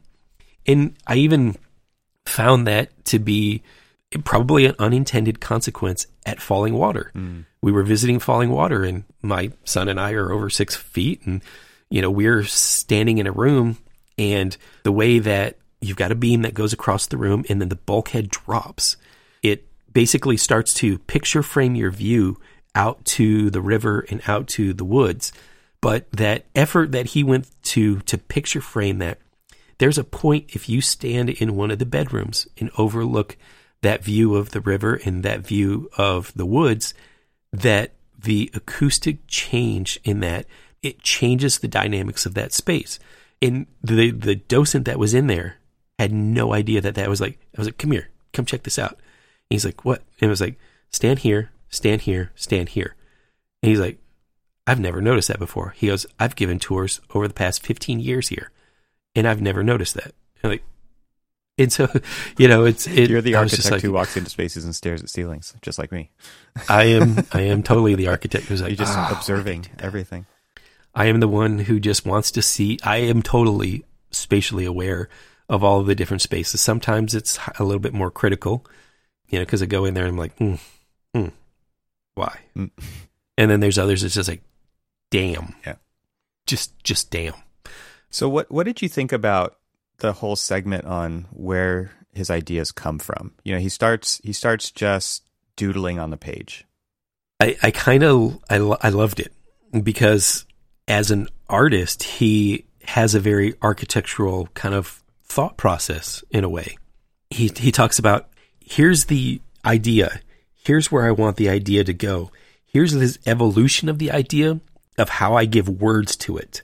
And I even found that to be probably an unintended consequence at Falling Water. We were visiting Falling Water, and my son and I are over six feet, and you know we're standing in a room, and the way that you've got a beam that goes across the room, and then the bulkhead drops, it basically starts to picture frame your view out to the river and out to the woods. But that effort that he went to to picture frame that there's a point if you stand in one of the bedrooms and overlook that view of the river and that view of the woods that the acoustic change in that it changes the dynamics of that space and the the docent that was in there had no idea that that was like i was like come here come check this out and he's like what and it was like stand here stand here stand here and he's like i've never noticed that before he goes i've given tours over the past 15 years here and I've never noticed that. And like, and so, you know, it's it,
You're the architect
like,
who walks into spaces and stares at ceilings, just like me.
I am, I am totally the architect who's like,
You're just
"Ah,
observing everything.
I am the one who just wants to see. I am totally spatially aware of all of the different spaces. Sometimes it's a little bit more critical, you know, because I go in there and I'm like, mm, mm, why?
Mm.
And then there's others. It's just like, damn,
Yeah.
just, just damn.
So what what did you think about the whole segment on where his ideas come from? You know, he starts he starts just doodling on the page.
I, I kind of I, I loved it because as an artist he has a very architectural kind of thought process in a way. He he talks about here's the idea, here's where I want the idea to go. Here's this evolution of the idea of how I give words to it.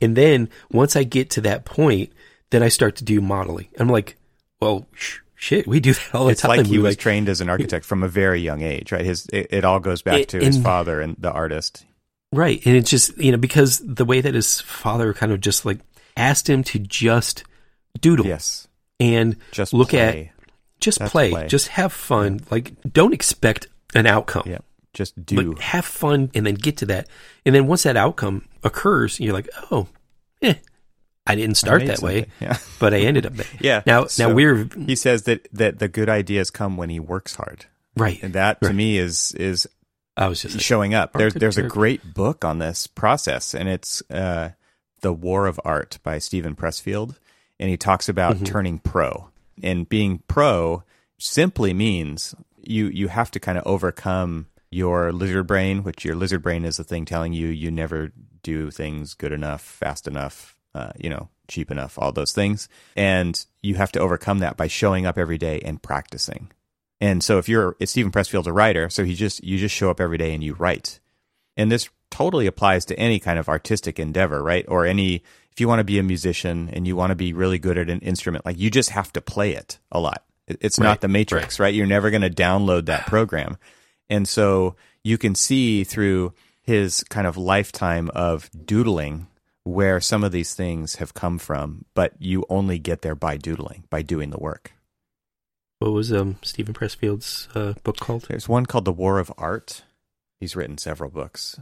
And then once I get to that point, then I start to do modeling. I'm like, well, sh- shit, we do that all the
It's
time.
It's like he
We,
was trained as an architect from a very young age, right? His it, it all goes back
It-
to his
and-
father and the artist.
Right. And it's just, you know, because the way that his father kind of just like asked him to just doodle
Yes,
and
just
look
play.
Just
That's
play.
play.
just have fun. Like don't expect an outcome.
Yeah. Just do.
But have fun and then get to that. And then once that outcome occurs, you're like, oh, eh, I didn't start
made
that way.
Yeah.
but I ended up there.
Yeah.
Now,
So
now we're
he says that that the good ideas come when he works hard.
right.
And that to
Right.
me is is
I was just like,
showing up. There's there's a great book on this process, and it's uh, the War of Art by Steven Pressfield, and he talks about
Mhm.
turning pro. And being pro simply means you you have to kind of overcome your lizard brain, which your lizard brain is the thing telling you you never do things good enough, fast enough, uh, you know, cheap enough, all those things, and you have to overcome that by showing up every day and practicing. And so if you're if Steven Pressfield's a writer, so he just you just show up every day and you write. And this totally applies to any kind of artistic endeavor, right? Or any if you want to be a musician and you want to be really good at an instrument, like you just have to play it a lot. It's
Right,
not the Matrix, right? You're never going to download that program. And so you can see through his kind of lifetime of doodling where some of these things have come from, but you only get there by doodling, by doing the work.
what was um Steven Pressfield's uh, book called?
There's one called The War of Art. He's written several books.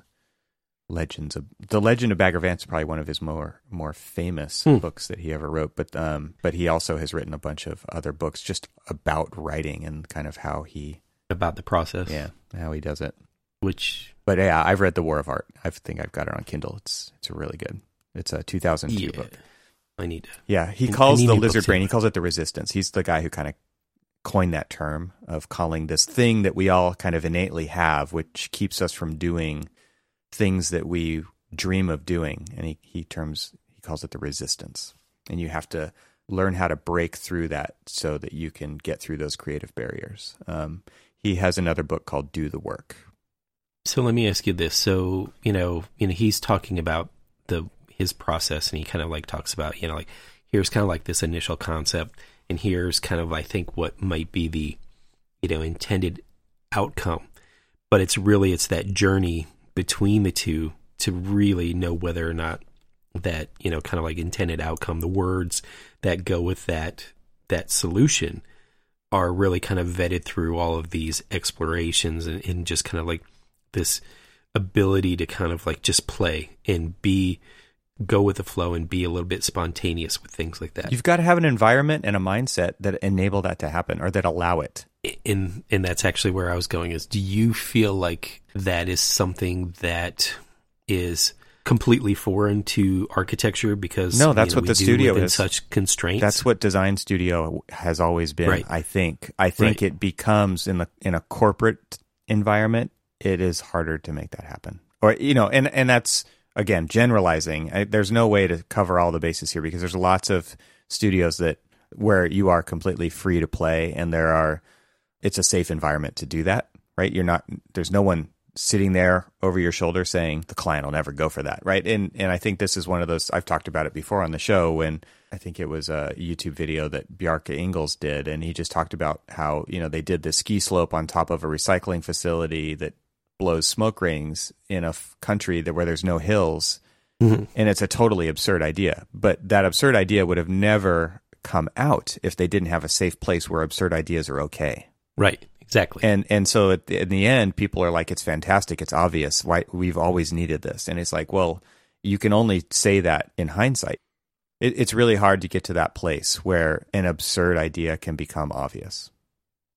Legends of The Legend of Bagger Vance is probably one of his more more famous
Hmm.
books that he ever wrote, but um but he also has written a bunch of other books just about writing and kind of how he
About the process.
yeah, how he does it.
Which
But yeah, I've read The War of Art. I think I've got it on Kindle. It's it's really good. It's a 2002
yeah,
book.
I need to.
Yeah, he calls the lizard brain. He calls it the resistance. He's the guy who kind of coined that term of calling this thing that we all kind of innately have, which keeps us from doing things that we dream of doing. And he he terms he calls it the resistance. And you have to learn how to break through that so that you can get through those creative barriers. Um, he has another book called Do the Work.
So let me ask you this. So, you know, you know, he's talking about the his process and he kind of like talks about, you know, like here's kind of like this initial concept and here's kind of I think what might be the you know, intended outcome. But it's really it's that journey between the two to really know whether or not that, you know, kind of like intended outcome, the words that go with that that solution are really kind of vetted through all of these explorations and, and just kind of like this ability to kind of like just play and be go with the flow and be a little bit spontaneous with things like that.
You've got to have an environment and a mindset that enable that to happen or that allow it.
And and that's actually where I was going is do you feel like that is something that is completely foreign to architecture because
No, that's
you know,
what the studio is.
such constraints
That's what design studio has always been.
Right.
I think. I think
Right.
it becomes in the in a corporate environment, it is harder to make that happen. Or you know, and and that's again generalizing. I, there's no way to cover all the bases here because there's lots of studios that where you are completely free to play, and there are it's a safe environment to do that. Right? You're not. There's no one sitting there over your shoulder saying the client will never go for that right and and i think this is one of those i've talked about it before on the show when i think it was a youtube video that bjarke ingels did and he just talked about how you know they did this ski slope on top of a recycling facility that blows smoke rings in a f- country that where there's no hills
Mhm.
and it's a totally absurd idea but that absurd idea would have never come out if they didn't have a safe place where absurd ideas are okay
right exactly
and and so at the, in the end, people are like, "It's fantastic. It's obvious. Why we've always needed this." And it's like, well, you can only say that in hindsight. It, it's really hard to get to that place where an absurd idea can become obvious.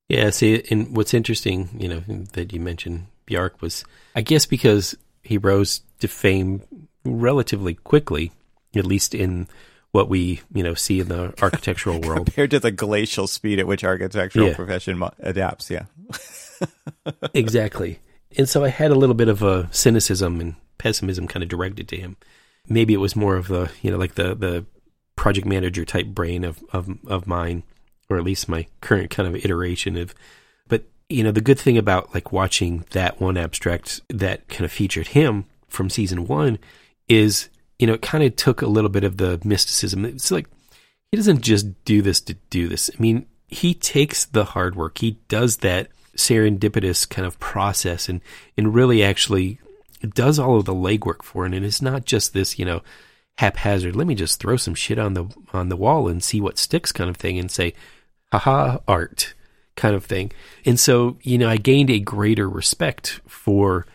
Yeah, see, and what's interesting, you know, that you mentioned Bjarke was, I guess, because he rose to fame relatively quickly, at least in what we, you know, see in the architectural world.
Compared to the glacial speed at which architectural
Yeah.
profession adapts, yeah.
exactly. And so I had a little bit of a cynicism and pessimism kind of directed to him. Maybe it was more of the, you know, like the the project manager type brain of of of mine, or at least my current kind of iteration of. But you know, the good thing about like watching that one abstract that kind of featured him from season one is, you know, it kind of took a little bit of the mysticism. It's like he doesn't just do this to do this. I mean, he takes the hard work. He does that serendipitous kind of process and and really actually does all of the legwork for it. And it's not just this, you know, haphazard. Let me just throw some shit on the on the wall and see what sticks kind of thing, and say, haha art kind of thing. And so, you know, I gained a greater respect for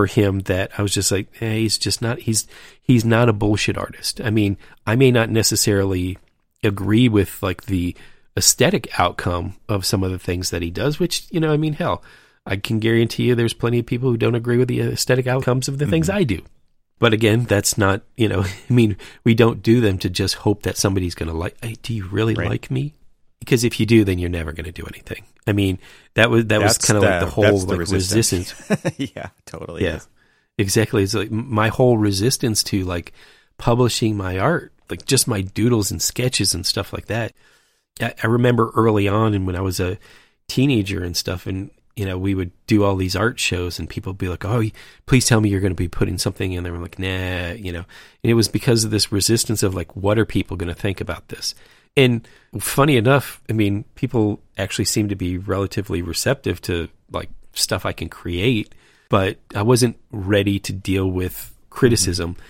for him that I was just like, hey, he's just not he's he's not a bullshit artist. I mean, I may not necessarily agree with like the aesthetic outcome of some of the things that he does, which, you know, I mean, hell, I can guarantee you there's plenty of people who don't agree with the aesthetic outcomes of the mm-hmm. things I do. But again, that's not, you know, I mean, we don't do them to just hope that somebody's going to like, hey, do you really right. like me? Because if you do, then you're never going to do anything. I mean, that was, that that's was kind of like the whole like resistance.
resistance. yeah, totally.
Yeah, is. exactly. It's like my whole resistance to like publishing my art, like just my doodles and sketches and stuff like that. I, I remember early on and when I was a teenager and stuff and you know, we would do all these art shows and people would be like, Oh, please tell me you're going to be putting something in there. I'm like, nah, you know, and it was because of this resistance of like, what are people going to think about this? And funny enough, I mean, people actually seem to be relatively receptive to like stuff I can create, but I wasn't ready to deal with criticism. Mm-hmm.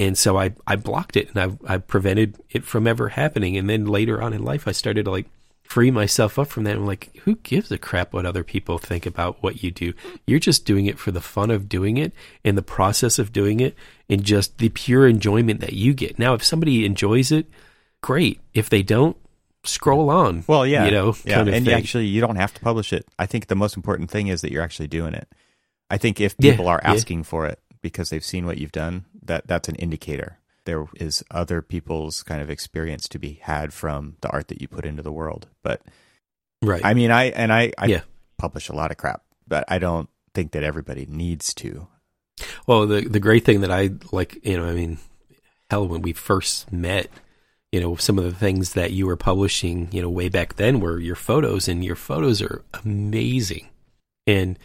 And so I, I blocked it and I, I prevented it from ever happening. And then later on in life, I started to like free myself up from that. I'm like, who gives a crap what other people think about what you do? You're just doing it for the fun of doing it and the process of doing it and just the pure enjoyment that you get. Now, if somebody enjoys it, great. If they don't, scroll on.
Well, yeah,
you know,
yeah, and you actually you don't have to publish it. I think the most important thing is that you're actually doing it. I think if people yeah, are asking yeah. for it because they've seen what you've done, that that's an indicator there is other people's kind of experience to be had from the art that you put into the world. But
right,
I mean, I and I, I yeah. publish a lot of crap, but I don't think that everybody needs to.
Well, the the great thing that I like, you know, I mean, hell, when we first met, you know, some of the things that you were publishing, you know, way back then were your photos, and your photos are amazing, and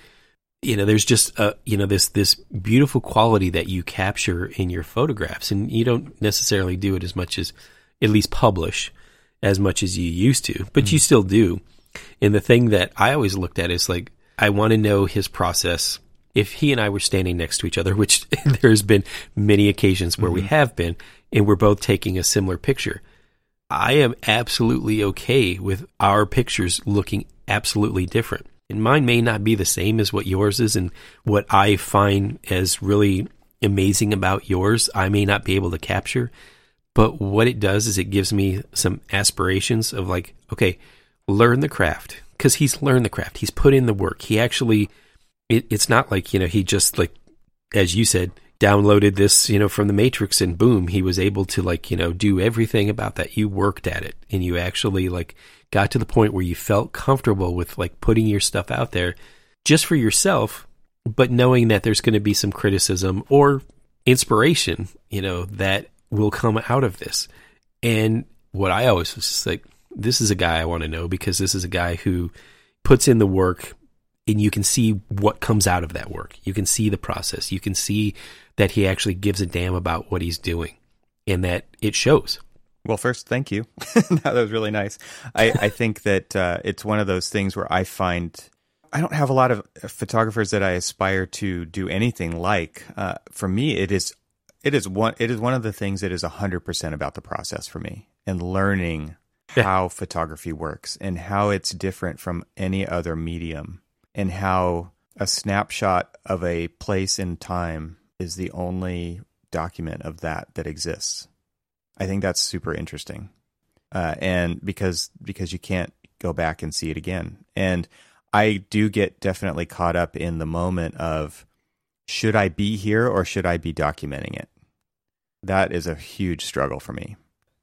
you know there's just a you know this this beautiful quality that you capture in your photographs and you don't necessarily do it as much as at least publish as much as you used to but mm-hmm. you still do and the thing that i always looked at is like i want to know his process if he and i were standing next to each other which there's been many occasions where mm-hmm. we have been and we're both taking a similar picture i am absolutely okay with our pictures looking absolutely different and mine may not be the same as what yours is. And what I find as really amazing about yours, I may not be able to capture. But what it does is it gives me some aspirations of like, okay, learn the craft. Because he's learned the craft. He's put in the work. He actually, it, it's not like, you know, he just like, as you said, downloaded this, you know, from the Matrix and boom, he was able to like, you know, do everything about that. You worked at it and you actually like got to the point where you felt comfortable with like putting your stuff out there just for yourself, but knowing that there's going to be some criticism or inspiration, you know, that will come out of this. And what I always was just like, this is a guy I want to know because this is a guy who puts in the work and you can see what comes out of that work. You can see the process. You can see that he actually gives a damn about what he's doing and that it shows.
Well, first, thank you. that was really nice. I, I think that uh, it's one of those things where I find I don't have a lot of photographers that I aspire to do anything like. Uh, for me, it is it is one it is one of the things that is hundred percent about the process for me and learning yeah. how photography works and how it's different from any other medium and how a snapshot of a place in time is the only document of that that exists. I think that's super interesting, uh, and because because you can't go back and see it again, and I do get definitely caught up in the moment of should I be here or should I be documenting it? That is a huge struggle for me,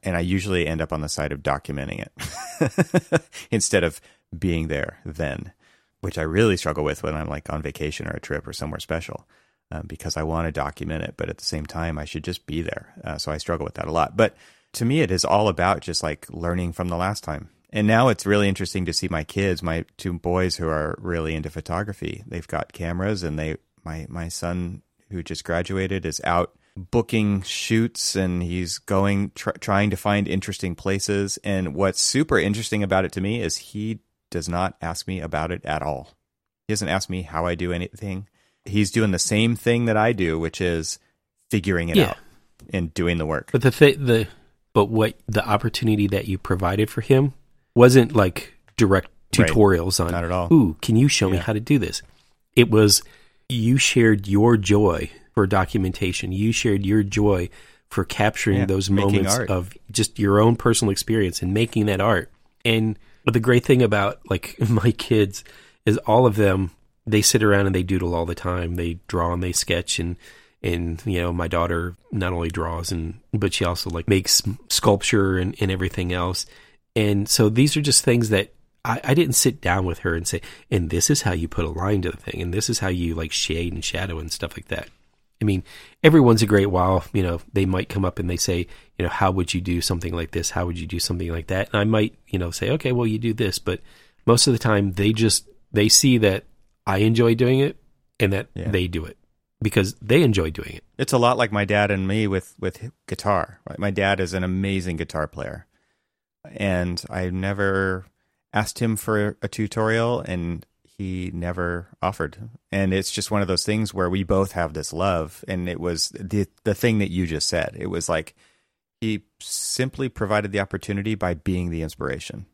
and I usually end up on the side of documenting it instead of being there then, which I really struggle with when I'm like on vacation or a trip or somewhere special um, because I want to document it, but at the same time, I should just be there. Uh, so I struggle with that a lot. But to me, it is all about just like learning from the last time. And now it's really interesting to see my kids, my two boys who are really into photography. They've got cameras, and they my my son who just graduated is out booking shoots and he's going tr- trying to find interesting places and what's super interesting about it to me is he does not ask me about it at all he doesn't ask me how i do anything he's doing the same thing that I do, which is figuring it yeah. out and doing the work.
But the th- the but what the opportunity that you provided for him wasn't like direct
Right.
tutorials on
Not at all.
Ooh, can you show me how to do this? It was you shared your joy for documentation. You shared your joy for capturing
Yeah,
those moments
art.
of just your own personal experience and making that art. And the great thing about like my kids is all of them they sit around and they doodle all the time. They draw and they sketch and and you know my daughter not only draws and but she also like makes sculpture and, and everything else. And so these are just things that I, I didn't sit down with her and say, and this is how you put a line to the thing, and this is how you like shade and shadow and stuff like that. I mean, everyone's a great while, you know, they might come up and they say, you know, how would you do something like this? How would you do something like that? And I might, you know, say, okay, well, you do this. But most of the time, they just they see that I enjoy doing it and that
Yeah.
they do it because they enjoy doing it.
It's a lot like my dad and me with with guitar. Right? My dad is an amazing guitar player, and I never asked him for a tutorial, and he never offered. And it's just one of those things where we both have this love, and it was the the thing that you just said. It was like he simply provided the opportunity by being the inspiration.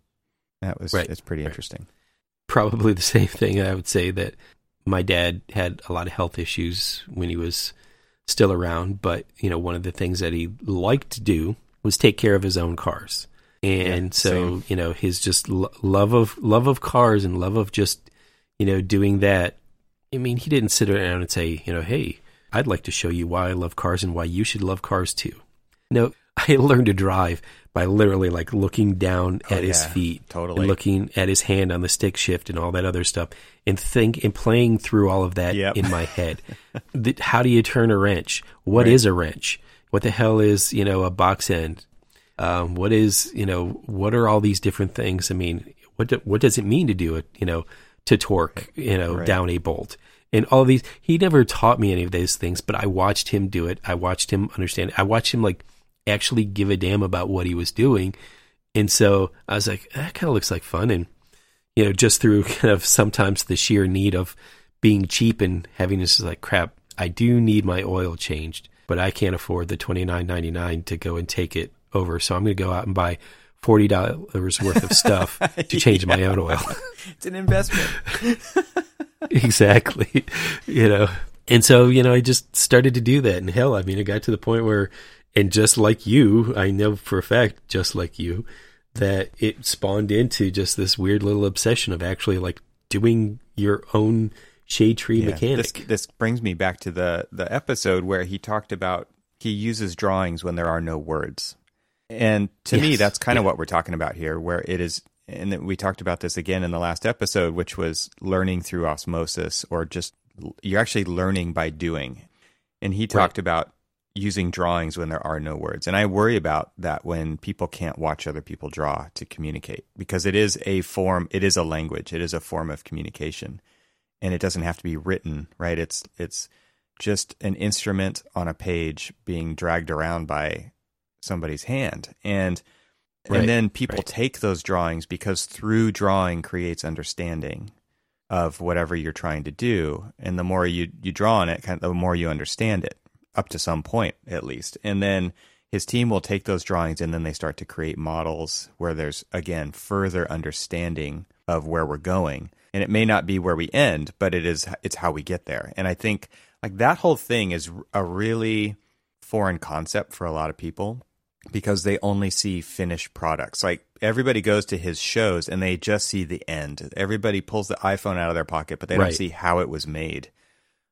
That was
Right.
it's pretty
Right.
interesting.
probably the same thing. I would say that my dad had a lot of health issues when he was still around, but you know, one of the things that he liked to do was take care of his own cars. And
Yeah,
so,
same.
you know, his just lo- love of love of cars and love of just, you know, doing that. I mean, he didn't sit around and say, you know, hey, I'd like to show you why I love cars and why you should love cars too. No, I learned to drive by literally like looking down
Oh,
at his feet
totally.
and looking at his hand on the stick shift and all that other stuff and think and playing through all of that
Yep.
in my head. the, how do you turn a wrench? What is
Right.
a wrench? What the hell is, you know, a box end? Um, what is, you know, what are all these different things? I mean, what do, what does it mean to do it, you know, to torque, you know,
Right.
down a bolt? And all these, he never taught me any of those things, but I watched him do it. I watched him understand. I watched him like actually give a damn about what he was doing. And so I was like, that kind of looks like fun. And, you know, just through kind of sometimes the sheer need of being cheap and having this is like, crap, I do need my oil changed, but I can't afford the twenty nine ninety nine to go and take it over. So I'm going to go out and buy $40 worth of stuff to change my own oil.
It's an investment.
exactly. You know, and so, you know, I just started to do that. And hell, I mean, it got to the point where, and just like you, I know for a fact, just like you, that it spawned into just this weird little obsession of actually like doing your own shade tree
Yeah,
mechanic.
This, this brings me back to the the episode where he talked about he uses drawings when there are no words, and to me that's kind of what we're talking about here, where it is. And we talked about this again in the last episode, which was learning through osmosis, or just you're actually learning by doing. And he talked about using drawings when there are no words. And I worry about that when people can't watch other people draw to communicate because it is a form, it is a language, it is a form of communication. And it doesn't have to be written, right? It's it's just an instrument on a page being dragged around by somebody's hand. And
Right,
and then people
right.
take those drawings because through drawing creates understanding of whatever you're trying to do. And the more you, you draw on it, kind of, the more you understand it up to some point, at least. And then his team will take those drawings and then they start to create models where there's, again, further understanding of where we're going. And it may not be where we end, but it is, it's how we get there. And I think like that whole thing is a really foreign concept for a lot of people because they only see finished products. Like everybody goes to his shows and they just see the end. Everybody pulls the iPhone out of their pocket, but they
Right.
don't see how it was made.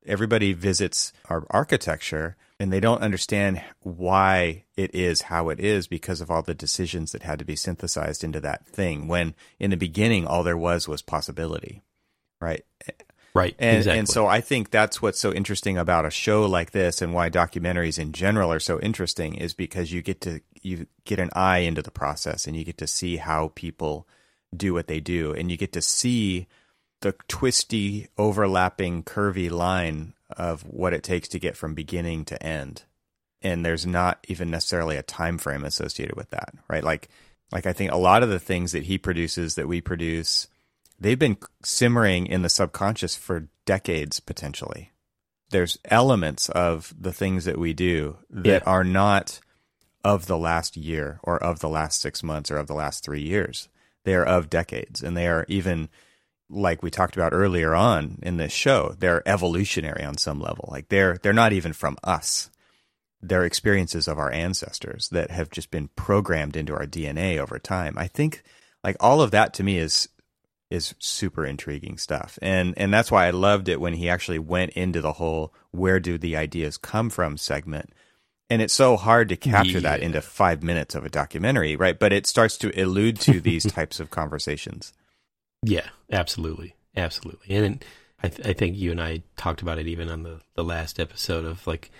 Everybody visits our architecture and they don't understand why it is how it is because of all the decisions that had to be synthesized into that thing when in the beginning all there was was possibility. Right?
Right.
And
exactly.
and so I think that's what's so interesting about a show like this and why documentaries in general are so interesting is because you get to you get an eye into the process and you get to see how people do what they do and you get to see the twisty overlapping curvy line of what it takes to get from beginning to end. And there's not even necessarily a time frame associated with that, right? Like like I think a lot of the things that he produces that we produce they've been simmering in the subconscious for decades potentially there's elements of the things that we do that
Yeah.
are not of the last year or of the last 6 months or of the last 3 years They are of decades, and they are even like we talked about earlier on in this show. They're evolutionary on some level. Like they're they're not even from us. They're experiences of our ancestors that have just been programmed into our DNA over time. I think like all of that to me is is super intriguing stuff. And and that's why I loved it when he actually went into the whole where do the ideas come from segment. And it's so hard to capture yeah. that into 5 minutes of a documentary, right? But it starts to allude to these types of conversations.
Yeah, absolutely. Absolutely. And I, th- I think you and I talked about it even on the, the last episode of like,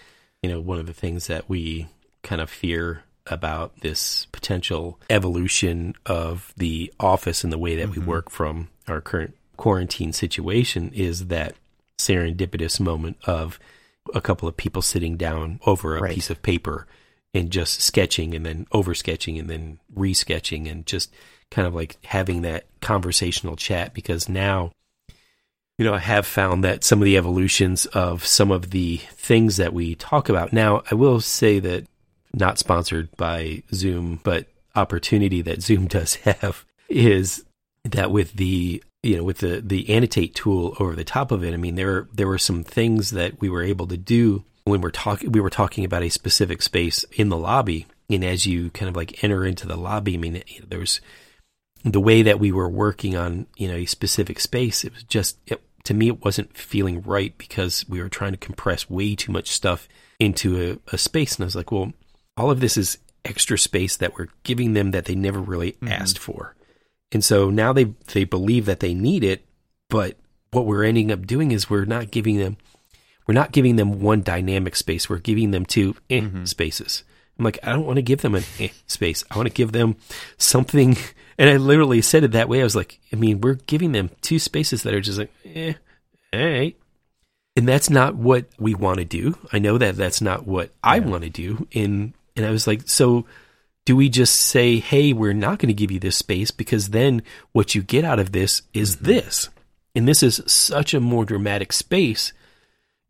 you know, one of the things that we kind of fear about this potential evolution of the office and the way that mm-hmm. we work from our current quarantine situation is that serendipitous moment of a couple of people sitting down over a right. piece of paper and just sketching and then over sketching and then resketching and just kind of like having that conversational chat because now you know, I have found that some of the evolutions of some of the things that we talk about. Now, I will say that not sponsored by Zoom, but opportunity that Zoom does have is that with the you know with the the annotate tool over the top of it. I mean, there there were some things that we were able to do when we're talking. We were talking about a specific space in the lobby, and as you kind of like enter into the lobby, I mean, there was the way that we were working on you know a specific space. It was just it, to me, it wasn't feeling right because we were trying to compress way too much stuff into a, a space, and I was like, well all of this is extra space that we're giving them that they never really mm-hmm. asked for. And so now they they believe that they need it, but what we're ending up doing is we're not giving them we're not giving them one dynamic space. We're giving them two eh mm-hmm. spaces. I'm like, I don't want to give them an eh space. I want to give them something. And I literally said it that way. I was like, I mean, we're giving them two spaces that are just like, eh, all right. And that's not what we want to do. I know that that's not what yeah. I want to do in and I was like, so do we just say, hey, we're not going to give you this space because then what you get out of this is mm-hmm. this? And this is such a more dramatic space.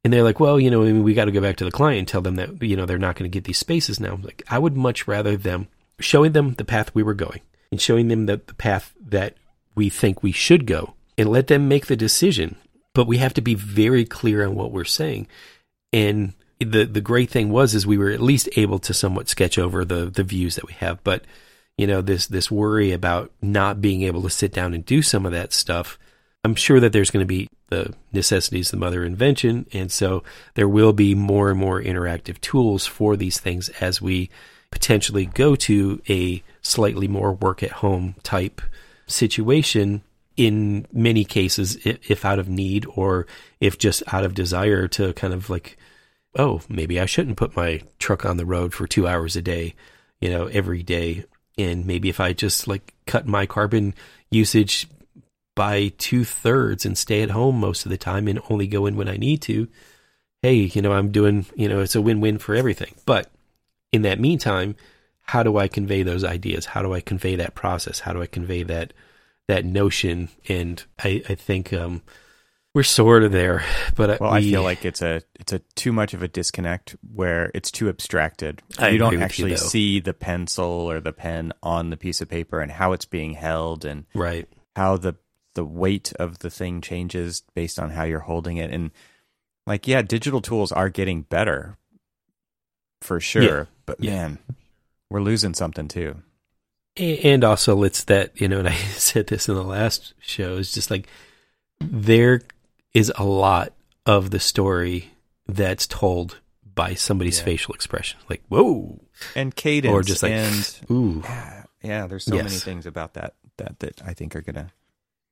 And they're like, well, you know, I mean, we got to go back to the client and tell them that, you know, they're not going to get these spaces now. Like, I would much rather them showing them the path we were going and showing them the, the path that we think we should go and let them make the decision. But we have to be very clear on what we're saying. And the the great thing was is we were at least able to somewhat sketch over the the views that we have. But you know this this worry about not being able to sit down and do some of that stuff i'm sure that there's going to be the necessities the mother invention. And so there will be more and more interactive tools for these things as we potentially go to a slightly more work at home type situation. In many cases if out of need or if just out of desire to kind of like oh, maybe I shouldn't put my truck on the road for two hours a day, you know, every day. And maybe if I just like cut my carbon usage by two thirds and stay at home most of the time and only go in when I need to, hey, you know, I'm doing, you know, it's a win win for everything. But in that meantime, how do I convey those ideas? How do I convey that process? How do I convey that that notion? And I, I think um, we're sort of there, but uh,
well, we, I feel like it's a it's a too much of a disconnect where it's too abstracted.
I
you
don't
actually
you,
see the pencil or the pen on the piece of paper and how it's being held and
right
how the the weight of the thing changes based on how you're holding it and like yeah, digital tools are getting better for sure, yeah. but yeah. man, we're losing something too.
And also, it's that you know, and I said this in the last show. It's just like there is a lot of the story that's told by somebody's yeah. facial expression. Like, whoa.
And cadence.
Or just like,
and,
ooh.
Yeah, there's so yes. many things about that, that, that I think are going to.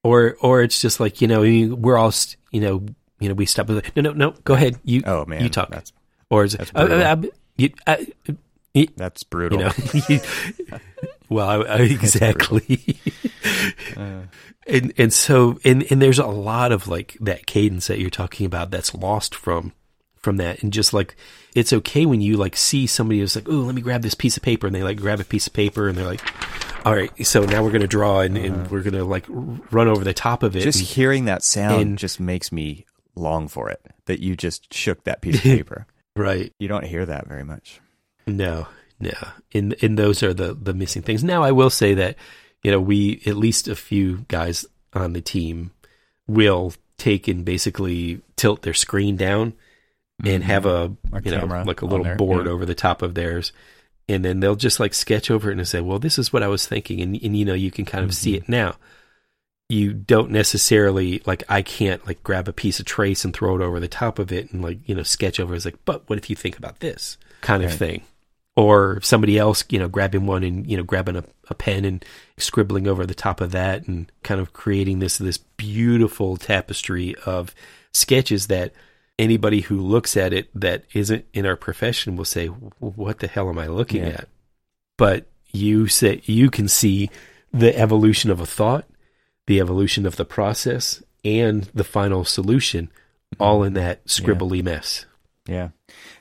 Or, or it's just like, you know, we're all, you know, you know, we stop. No, no, no, go ahead. You, oh man, you talk. That's, or is it, uh, uh, you, uh,
you, that's brutal.
You know, well, I, I, exactly. uh, and and so and and there's a lot of like that cadence that you're talking about that's lost from from that. And just like it's okay when you like see somebody who's like oh let me grab this piece of paper and they like grab a piece of paper and they're like all right so now we're gonna draw and, uh-huh. and we're gonna like run over the top of it
just
and,
hearing that sound and, just makes me long for it that you just shook that piece of paper.
Right.
You don't hear that very much.
No no and and those are the the missing things. Now i will say that you know, we at least a few guys on the team will take and basically tilt their screen down and have a you know like a little
there,
board
yeah.
over the top of theirs. And then they'll just like sketch over it and say well this is what i was thinking. And, and you know you can kind of see
Mm-hmm.
it now. You don't necessarily like i can't like grab a piece of trace and throw it over the top of it and like you know sketch over it's like but what if you think about this? Kind of thing or somebody else you know grabbing one and you know grabbing a, a pen and scribbling over the top of that and kind of creating this this beautiful tapestry of sketches that anybody who looks at it that isn't in our profession will say what the hell am i looking
Yeah.
at? But you say you can see the evolution of a thought the evolution of the process and the final solution all in that scribbly mess
Yeah.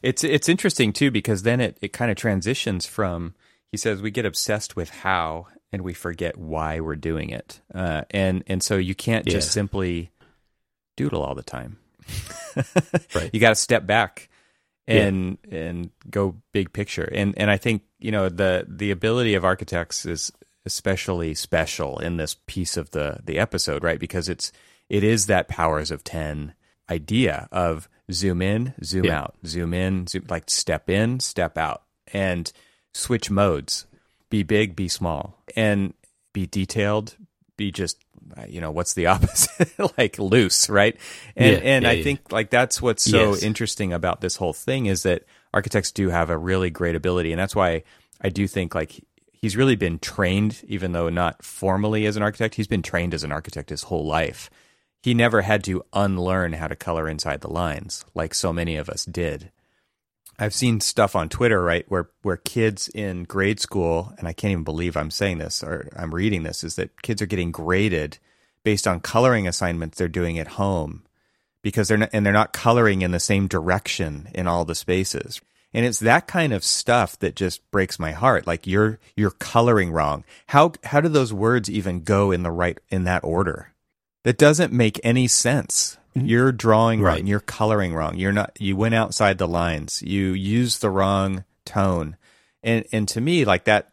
It's it's interesting too because then it, it kind of transitions from he says we get obsessed with how and we forget why we're doing it. Uh, and and so you can't just simply doodle all the time.
Right.
You got to step back and and go big picture. And and I think, you know, the the ability of architects is especially special in this piece of the the episode, right? Because it's it is that powers of 10 idea of zoom in, zoom
Yeah.
out, zoom in, zoom like step in, step out and switch modes. Be big, be small and be detailed, be just uh, you know, what's the opposite? like loose, right? And
Yeah,
and
yeah,
I think like that's what's so
Yes.
interesting about this whole thing is that architects do have a really great ability and that's why I do think like he's really been trained even though not formally as an architect, he's been trained as an architect his whole life he never had to unlearn how to color inside the lines like so many of us did. I've seen stuff on Twitter, right, where where kids in grade school, and I can't even believe I'm saying this or I'm reading this, is that kids are getting graded based on coloring assignments they're doing at home because they're not, and they're not coloring in the same direction in all the spaces. And it's that kind of stuff that just breaks my heart. Like you're you're coloring wrong. How how do those words even go in the right in that order? That doesn't make any sense. Mm-hmm. You're drawing wrong. You're coloring wrong. You're not. You went outside the lines. You used the wrong tone. And and to me, like that,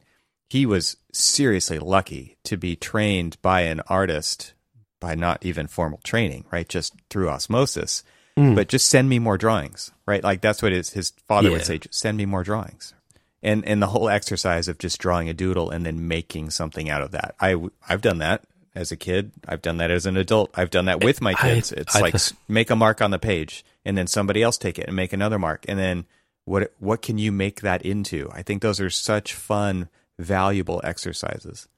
he was seriously lucky to be trained by an artist by not even formal training, right? Just through osmosis. Mm. But just send me more drawings, right? Like that's what his his father would say. Just send me more drawings. And and the whole exercise of just drawing a doodle and then making something out of that. I I've done that as a kid. I've done that as an adult. I've done that with my
I-
kids. it's
I
like s- make a mark on the page and then somebody else take it and make another mark and then what what can you make that into? I think those are such fun, valuable exercises.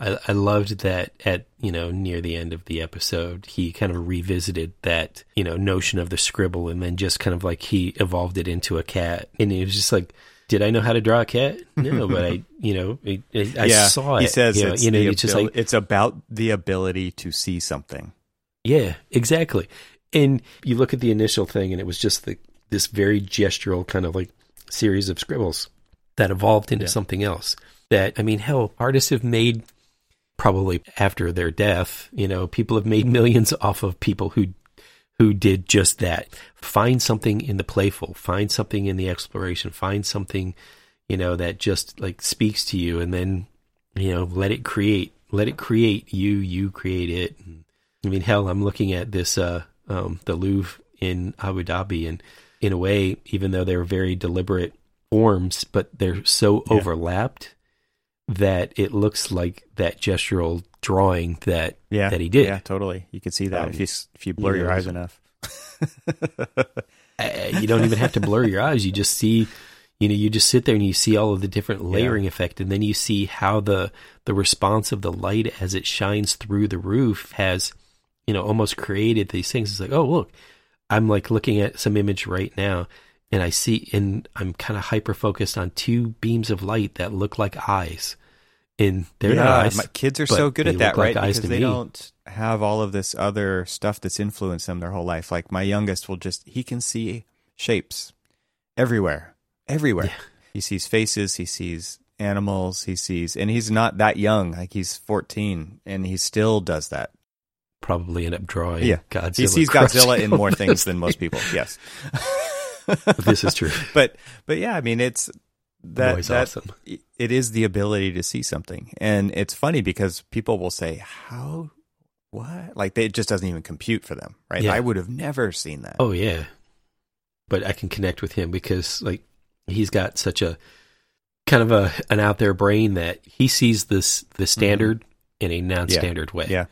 I, I loved that at you know near the end of the episode he kind of revisited that you know notion of the scribble and then just kind of like he evolved it into a cat and it was just like did I know how to draw a cat no but I you know I, I
yeah,
saw it
he says
you know,
it's,
you know it's just like
it's about the ability to see something.
yeah exactly and you look at the initial thing and it was just the this very gestural kind of like series of scribbles that evolved into
Yeah.
something else that I mean hell artists have made probably after their death, you know, people have made millions off of people who who did just that. Find something in the playful, find something in the exploration, find something, you know, that just like speaks to you and then, you know, let it create. Let it create you, you create it. I mean, hell, I'm looking at this uh um the Louvre in Abu Dhabi and in a way, even though they're very deliberate forms, but they're so
Yeah.
overlapped that it looks like that gestural drawing that
Yeah,
that he did.
Yeah, totally. You can see that
Um,
if you if you blur
you
your eyes enough.
Uh, you don't even have to blur your eyes. You just see, you know, you just sit there and you see all of the different layering effect, and then you see how the the response of the light as it shines through the roof has, you know, almost created these things. It's like, oh look, I'm like looking at some image right now, and I see, and I'm kind of hyper focused on two beams of light that look like eyes. And they're not eyes.
my kids are so good at that,
like
right? Because they
me.
don't have all of this other stuff that's influenced them their whole life. Like my youngest will just he can see shapes everywhere, everywhere.
Yeah.
He sees faces, he sees animals, he sees, and he's not that young. Like he's fourteen, and he still does that.
Probably end up drawing.
Yeah.
Godzilla.
He sees Godzilla in more things than most people. Yes.
This is true.
but but yeah, I mean it's that that
awesome.
it is the ability to see something, and it's funny because people will say, "How? What?" Like they, it just doesn't even compute for them, right?
Yeah.
I would have never seen that.
Oh yeah, but I can connect with him because like he's got such a kind of a an out there brain that he sees this the standard in a non-standard way.
Mm-hmm. yeah,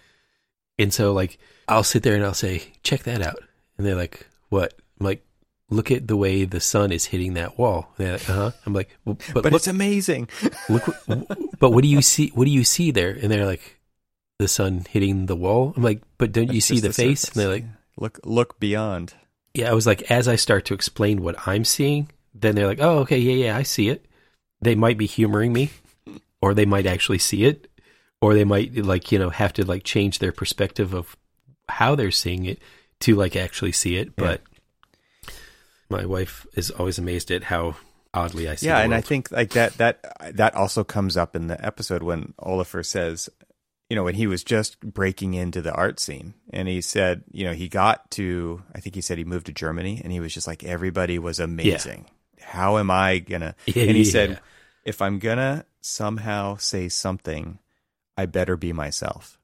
And so like I'll sit there and I'll say, "Check that out," and they're like, "What?" I'm like, "Look at the way the sun is hitting that wall." Like, "Uh huh." I'm like, well, "But,
but
look,
it's amazing.
look, but what do you see? What do you see there?" And they're like, "The sun hitting the wall." I'm like, "But don't you see
just
the face?" And they're like,
"Look, look beyond."
yeah, I was like, as I start to explain what I'm seeing, then they're like, oh, okay, yeah, yeah, I see it. They might be humoring me, or they might actually see it, or they might like you know have to like change their perspective of how they're seeing it to like actually see it.
Yeah.
My wife is always amazed at how oddly I see.
yeah and i think like that that that also comes up in the episode when oliver says you know when he was just breaking into the art scene and he said you know he got to i think he said he moved to germany and he was just like everybody was amazing how am i gonna
Yeah,
and he
yeah.
said if i'm gonna somehow say something i better be myself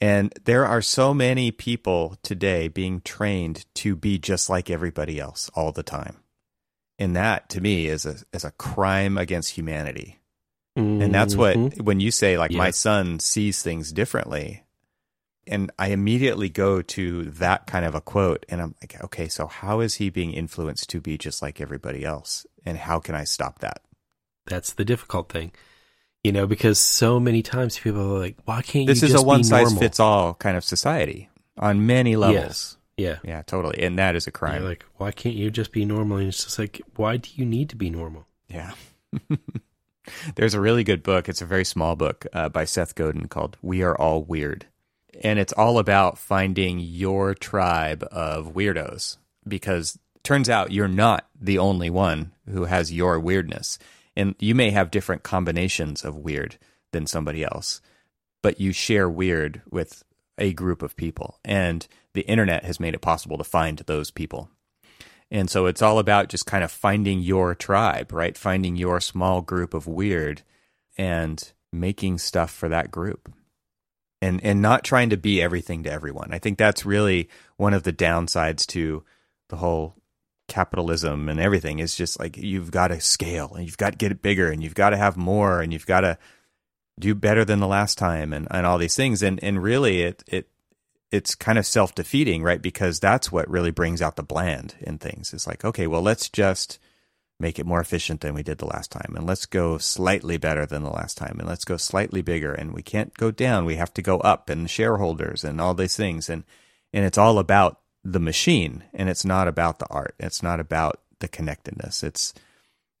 and there are so many people today being trained to be just like everybody else all the time. And that to me is a is a crime against humanity. And that's what
Mhm.
when you say like my son sees things differently and i immediately go to that kind of a quote and i'm like okay so how is he being influenced to be just like everybody else? And how can i stop that?
That's the difficult thing, you know, because so many times people are like, why can't
this is a one size
normal?
fits all kind of society on many levels
Yeah.
yeah totally and that is a
You're
crime
like, why can't you just be normal? And it's just like, why do you need to be normal?
Yeah. There's a really good book. It's a very small book uh, by Seth Godin called We Are All Weird. And it's all about finding your tribe of weirdos because turns out you're not the only one who has your weirdness. And you may have different combinations of weird than somebody else, but you share weird with a group of people. And the internet has made it possible to find those people. And so it's all about just kind of finding your tribe, right? Finding your small group of weird and making stuff for that group. And and not trying to be everything to everyone. I think that's really one of the downsides to the whole capitalism and everything is just like you've got to scale and you've got to get it bigger and you've got to have more and you've got to do better than the last time and, and all these things and and really it it it's kind of self defeating, right? Because that's what really brings out the bland in things. It's like, okay, well, let's just make it more efficient than we did the last time, and let's go slightly better than the last time, and let's go slightly bigger, and we can't go down, we have to go up, and shareholders and all these things, and and it's all about the machine, and it's not about the art, it's not about the connectedness. It's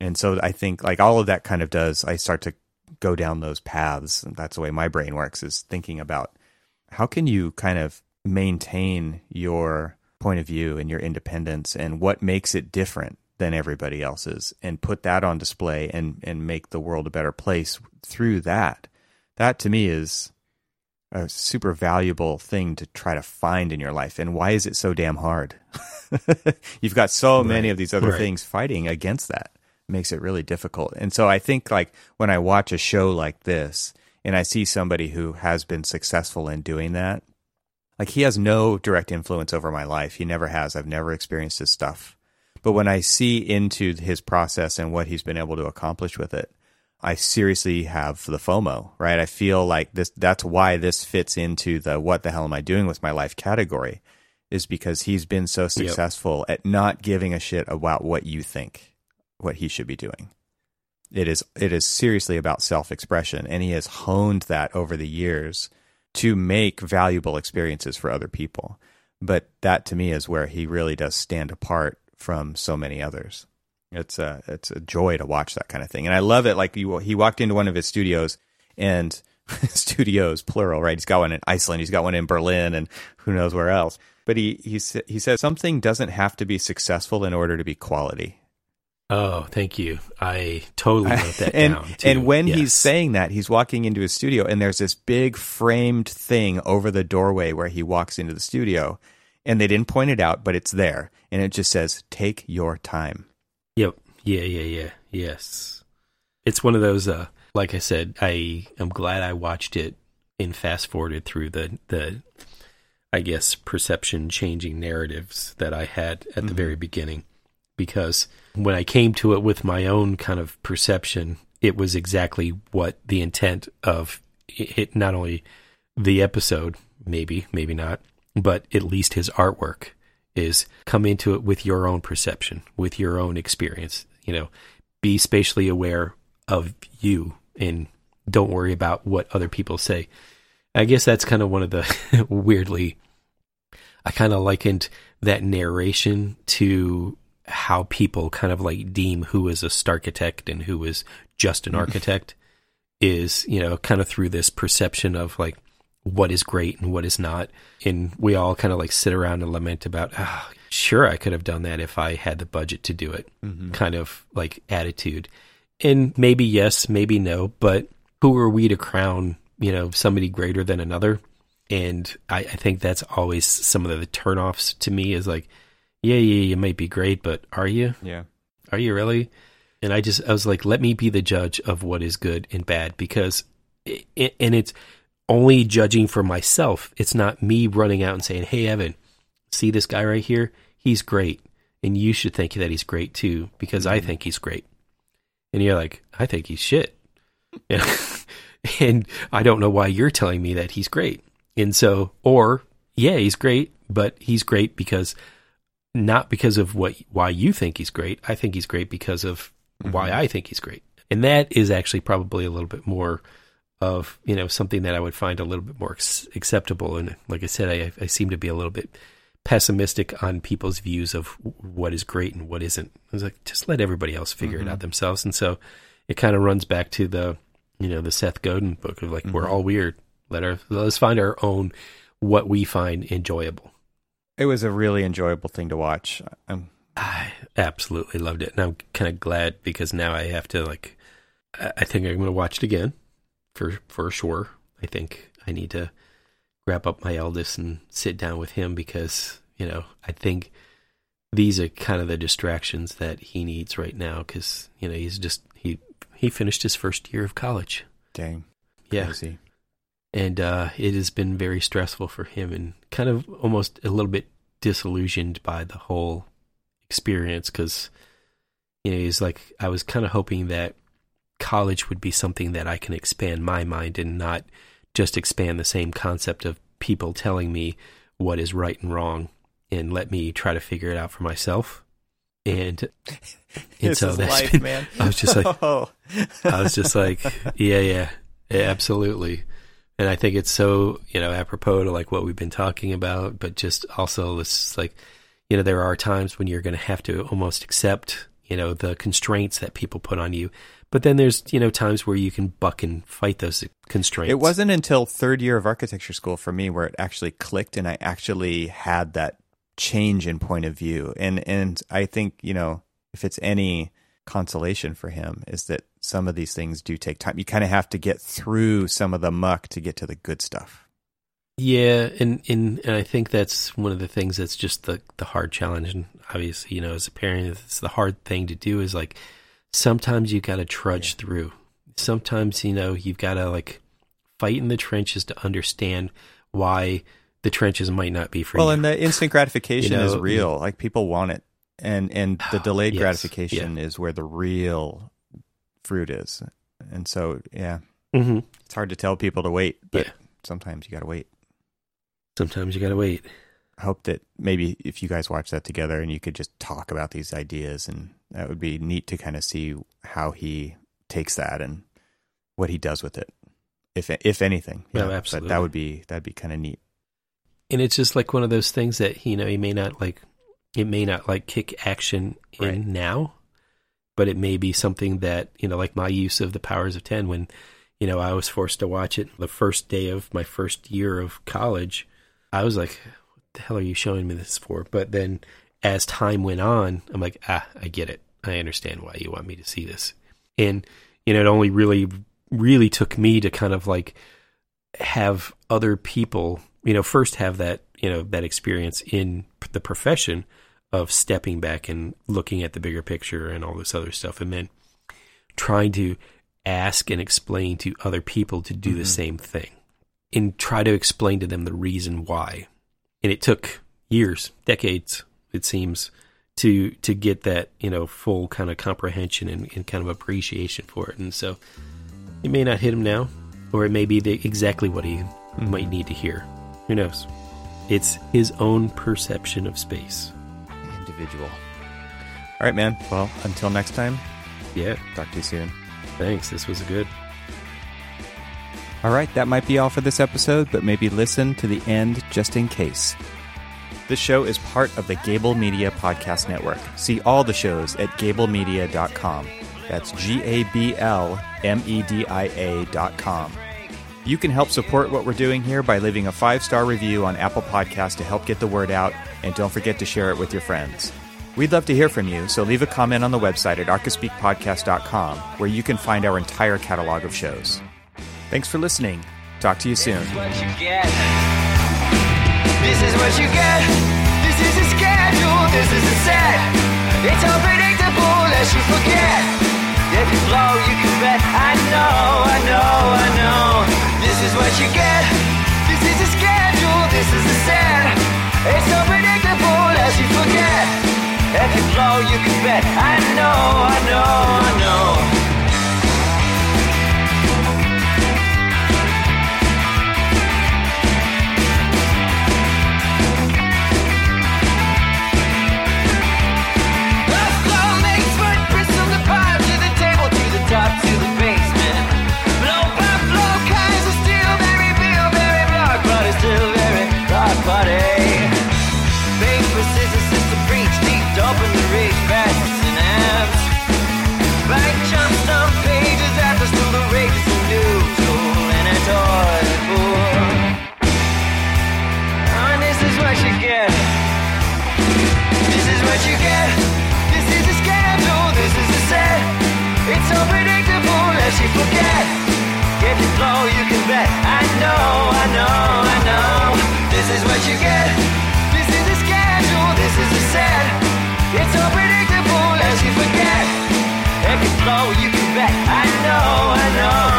and so I think like all of that kind of does. I start to go down those paths, and that's the way my brain works. Is thinking about how can you kind of maintain your point of view and your independence and what makes it different than everybody else's and put that on display and and make the world a better place through that that to me is a super valuable thing to try to find in your life. And why is it so damn hard? You've got so many of these other
Right.
things fighting against that. It makes it really difficult. And so i think like when i watch a show like this and i see somebody who has been successful in doing that like he has no direct influence over my life. He never has. I've never experienced his stuff. But when i see into his process and what he's been able to accomplish with it i seriously have the fomo right? I feel like this that's why this fits into the what the hell am i doing with my life category is because he's been so successful at not giving a shit about what you think what he should be doing. It is it is seriously about self-expression and he has honed that over the years to make valuable experiences for other people. But that to me is where he really does stand apart from so many others it's a it's a joy to watch that kind of thing and i love it like you, he walked into one of his studios and studios plural right he's got one in iceland he's got one in berlin and who knows where else but he he, he says something doesn't have to be successful in order to be quality
Oh, thank you. I totally wrote that
and
down. Too.
and when he's saying that, he's walking into his studio, and there's this big framed thing over the doorway where he walks into the studio, and they didn't point it out, but it's there, and it just says "Take your time."
Yeah, yeah, yeah. Yes. It's one of those uh like I said, I am glad I watched it and fast forwarded through the the I guess perception changing narratives that I had at the very beginning because when I came to it with my own kind of perception, it was exactly what the intent of it not only the episode, maybe, maybe not, but at least his artwork is come into it with your own perception, with your own experience. You know, be spatially aware of you and don't worry about what other people say. I guess that's kind of one of the weirdly, I kind of likened that narration to how people kind of like deem who is a starchitect and who is just an mm-hmm. architect is, you know, kind of through this perception of like what is great and what is not. And we all kind of like sit around and lament about, oh, sure, I could have done that if I had the budget to do it
Mm-hmm.
kind of like attitude. And maybe yes, maybe no, but who are we to crown, you know, somebody greater than another? And I, I think that's always some of the turnoffs to me is like, yeah, yeah, you might be great, but are you?
Yeah.
Are you really? And I just, I was like, let me be the judge of what is good and bad because, it, and it's only judging for myself. It's not me running out and saying, hey, Evan, see this guy right here? He's great. And you should think that he's great too because I mm-hmm. think he's great. And you're like, I think he's shit. And, and I don't know why you're telling me that he's great. And so, or, yeah, he's great, but he's great because not because of what why you think he's great. I think he's great because of mm-hmm. why I think he's great. And that is actually probably a little bit more of, you know, something that I would find a little bit more acceptable. And like I said, I, I seem to be a little bit pessimistic on people's views of what is great and what isn't. I was like, just let everybody else figure it out themselves. And so it kind of runs back to the, you know, the Seth Godin book of like, we're all weird. Let our, let's find our own, what we find enjoyable.
It was a really enjoyable thing to watch. Um,
I absolutely loved it. And I'm kind of glad because now I have to like, I I think I'm going to watch it again for, for sure. I think I need to grab up my eldest and sit down with him because, you know, I think these are kind of the distractions that he needs right now because, you know, he's just, he, he finished his first year of college.
dang.
Yeah.
Crazy.
and uh, it has been very stressful for him and kind of almost a little bit disillusioned by the whole experience because you know he's like i was kind of hoping that college would be something that i can expand my mind and not just expand the same concept of people telling me what is right and wrong and let me try to figure it out for myself and and
This
so that's
life,
been-
man.
I was just like,
oh.
I was just like, yeah, yeah, yeah, absolutely. And I think it's so, you know, apropos to like what we've been talking about, but just also it's like, you know, there are times when you're going to have to almost accept, you know, the constraints that people put on you. But then there's, you know, times where you can buck and fight those constraints.
It wasn't until third year of architecture school for me where it actually clicked and I actually had that change in point of view. And and I think, you know, if it's any consolation for him is that some of these things do take time. You kind of have to get through some of the muck to get to the good stuff.
Yeah, and, and and I think that's one of the things that's just the the hard challenge. And obviously, you know, as a parent, it's the hard thing to do is like sometimes you got to trudge through. Sometimes you know you've got to like fight in the trenches to understand why the trenches might not be for
Well,
you.
and the instant gratification
You know,
is real. Like people want it. And and the delayed
Yes,
gratification is where the real fruit is. And so, yeah,
hmm
it's hard to tell people to wait, but
Yeah.
sometimes you got to wait.
Sometimes you got to wait.
I hope that maybe if you guys watch that together and you could just talk about these ideas and that would be neat to kind of see how he takes that and what he does with it. If if anything.
Oh,
But
absolutely.
that would be that'd be kind of neat.
and it's just like one of those things that you know he may not like it may not like kick action in
Right.
now but it may be something that you know like my use of the powers of 10 when you know i was forced to watch it the first day of my first year of college i was like the hell are you showing me this for but then as time went on i'm like ah i get it i understand why you want me to see this and you know it only really really took me to kind of like have other people, you know, first have that, you know, that experience in the profession of stepping back and looking at the bigger picture and all this other stuff, and then trying to ask and explain to other people to do mm-hmm. the same thing and try to explain to them the reason why. And it took years, decades, it seems, to to get that you know full kind of comprehension and, and kind of appreciation for it. And so it may not hit him now, or it may be the, exactly what he mm-hmm. might need to hear. Who knows? It's his own perception of space.
Individual. All right, man. Well, until next time.
Yeah.
Talk to you soon.
Thanks. This was good.
All right, that might be all for this episode, but maybe listen to the end just in case. This show is part of the Gabl Media Podcast Network. See all the shows at gablmedia.com. That's G A B L M E D I A.com. You can help support what we're doing here by leaving a five star review on Apple Podcasts to help get the word out, and don't forget to share it with your friends. We'd love to hear from you, so leave a comment on the website at archispeakpodcast.com, where you can find our entire catalog of shows. Thanks for listening. Talk to you soon. This is what you get. This is a schedule. This is a set. It's as you forget. If you blow, you can bet. I know, I know, I know. This is what you get. This is a schedule. This is a set. It's as you forget. If you blow, you can bet. I know, I know, I know. This is what you get. This is the schedule. This is the set. It's so predictable as you forget. It can you can bet. I know, I know.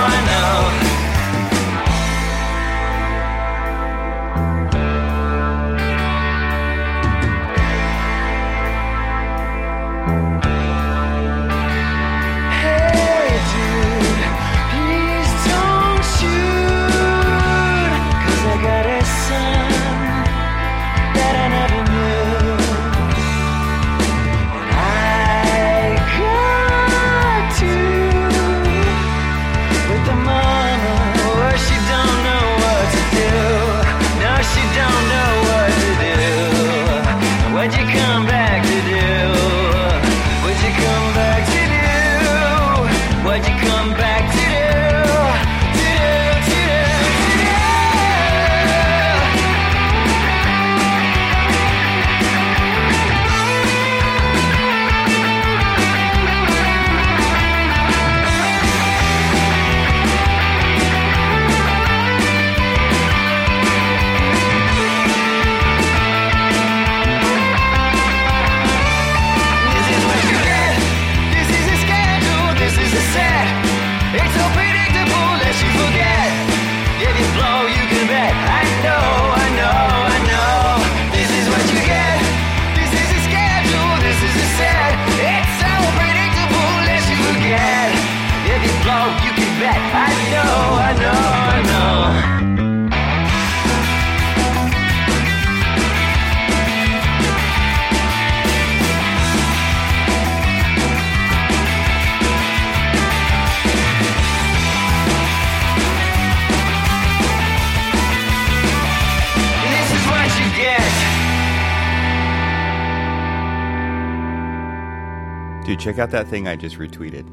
Check out that thing I just retweeted.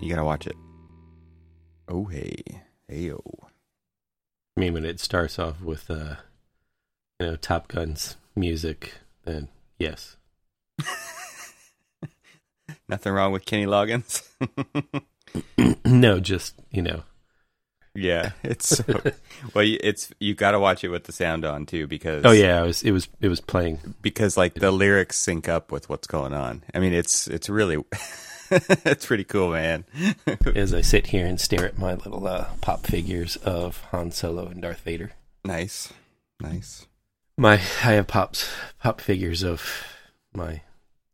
You gotta watch it. Oh hey, hey oh.
I mean, when it starts off with, uh, you know, Top Gun's music, then yes.
Nothing wrong with Kenny Loggins.
no, just you know,
Yeah, it's so, well. It's you got to watch it with the sound on too because
Oh yeah, it was it was it was playing.
because like the lyrics sync up with what's going on. I mean, it's it's really it's pretty cool, man.
As I sit here and stare at my little uh, pop figures of Han Solo and Darth Vader.
nice, nice.
My I have pops pop figures of my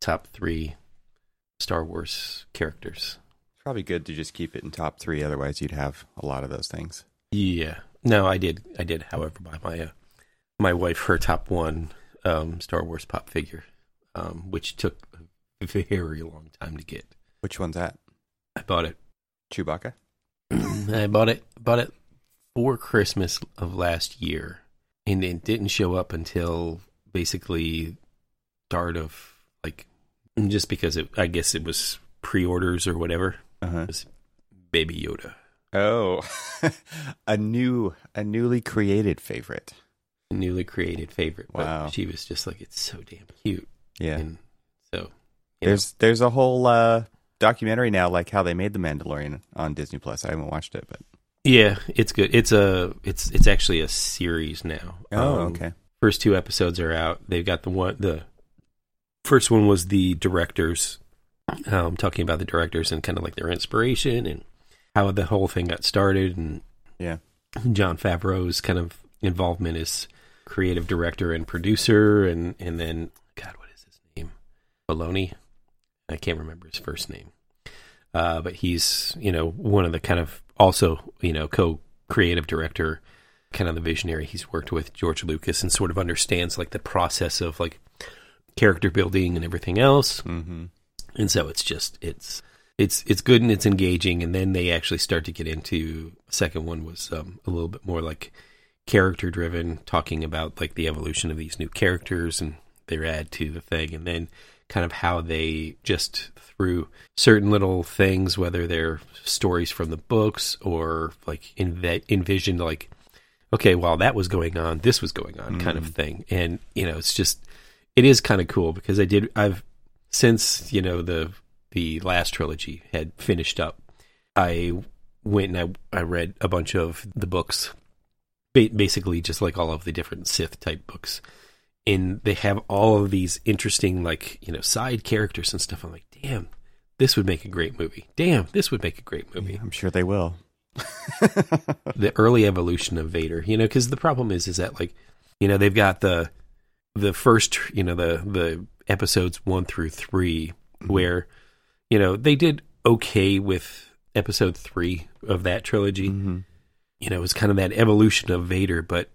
top three Star Wars characters.
Probably good to just keep it in top three. Otherwise, you'd have a lot of those things.
Yeah. No, I did. I did. However, buy my uh, my wife her top one um, Star Wars pop figure, um, which took a very long time to get.
Which one's that?
I bought it.
Chewbacca.
I bought it. Bought it for Christmas of last year, and it didn't show up until basically start of like just because it. I guess it was pre-orders or whatever.
Uh huh.
It was Baby Yoda,
Oh, a new, a newly created favorite.
A newly created favorite. But
Wow.
she was just like, it's so damn cute,
Yeah.
and so you know.
There's there's a whole uh, documentary now, like how they made the Mandalorian on Disney Plus. I haven't watched it, but
Yeah, it's good. It's a it's it's actually a series now.
oh,
Um,
okay.
First two episodes are out. They've got the one the first one was the directors um talking about the directors and kind of like their inspiration and how the whole thing got started and
Yeah.
Jon Favreau's kind of involvement as creative director and producer and and then god what is his name? Filoni. I can't remember his first name. Uh, but he's, you know, one of the kind of also, you know, co creative director, kind of the visionary. He's worked with George Lucas and sort of understands like the process of like character building and everything else.
Mm-hmm.
And so it's just it's it's it's good and it's engaging. And then they actually start to get into second one was um, a little bit more like character driven, talking about like the evolution of these new characters and their add to the thing, and then kind of how they just through certain little things, whether they're stories from the books or like env- envisioned like okay, while that was going on, this was going on, kind of thing. And you know, it's just it is kind of cool because I did I've since you know the the last trilogy had finished up, I went and I I read a bunch of the books, ba- basically just like all of the different Sith type books, and they have all of these interesting like you know side characters and stuff. I'm like, damn, this would make a great movie. Damn, this would make a great movie
I'm sure they will.
the early evolution of Vader. You know, because the problem is, is that like, you know, they've got the the first, you know, the the episodes one through 3 where, you know, they did okay with episode three of that trilogy.
Mm-hmm.
You know, it was kind of that evolution of Vader, but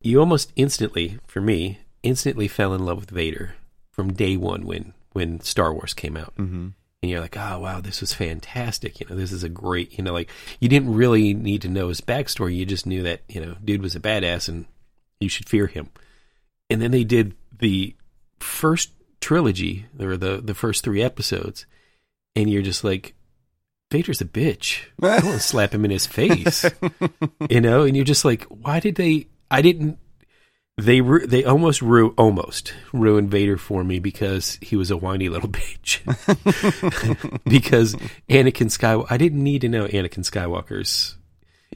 you almost instantly, for me, instantly fell in love with Vader from day one when when Star Wars came out
Mm-hmm.
and you're like, oh wow, this was fantastic. You know, this is a great. You know, like you didn't really need to know his backstory. You just knew that you know, dude was a badass and you should fear him. And then they did the first trilogy or the the first three episodes, and you're just like, Vader's a bitch. I want to slap him in his face. you know, and you're just like, why did they? I didn't. They ru- they almost ru- almost ruined Vader for me because he was a whiny little bitch. because Anakin Skywalker, I didn't need to know Anakin Skywalker's.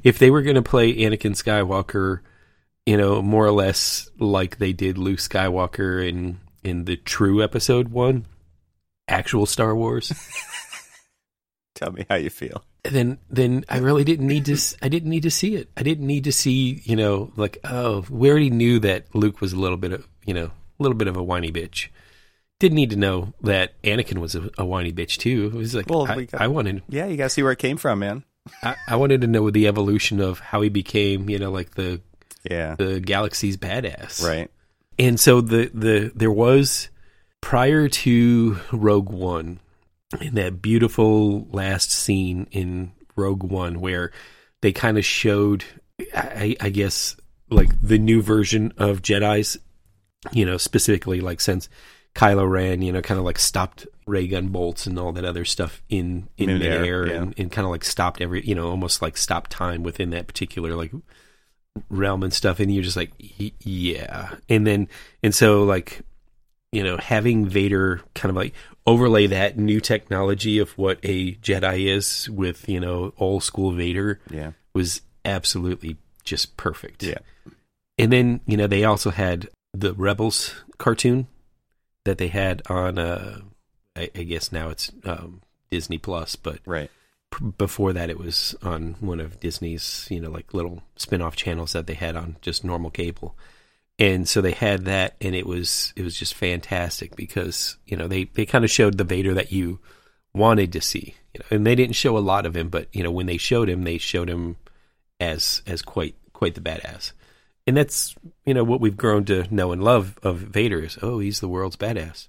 If they were going to play Anakin Skywalker, you know, more or less like they did Luke Skywalker in in the true Episode One, actual Star Wars,
Tell me how you feel.
then then I really didn't need to. I didn't need to see it. I didn't need to see, you know, like oh, we already knew that Luke was a little bit of, you know, a little bit of a whiny bitch. Didn't need to know that Anakin was a, a whiny bitch too. It was like
Well,
I,
we got-
I wanted
Yeah, you got to see where it came from, man.
I, I wanted to know the evolution of how he became, you know, like the
Yeah.
the galaxy's badass.
Right.
And so the the there was prior to Rogue One, in that beautiful last scene in Rogue One where they kind of showed, I, I guess, like the new version of Jedi's, you know, specifically like since Kylo Ren, you know, kind of like stopped ray gun bolts and all that other stuff in in
Midair,
midair
yeah.
and, and kind of like stopped every, you know, almost like stopped time within that particular like realm and stuff and you're just like yeah and then and so like you know having vader kind of like overlay that new technology of what a jedi is with you know old school vader
Yeah.
was absolutely just perfect.
Yeah.
And then, you know, they also had the Rebels cartoon that they had on, uh, I, I guess now it's um, Disney Plus, but
Right.
Before that it was on one of Disney's, you know, like little spin-off channels that they had on just normal cable. And so they had that and it was it was just fantastic because, you know, they they kind of showed the Vader that you wanted to see. You know, and they didn't show a lot of him, but you know, when they showed him, they showed him as as quite quite the badass. And that's, you know, what we've grown to know and love of Vader is, oh, he's the world's badass.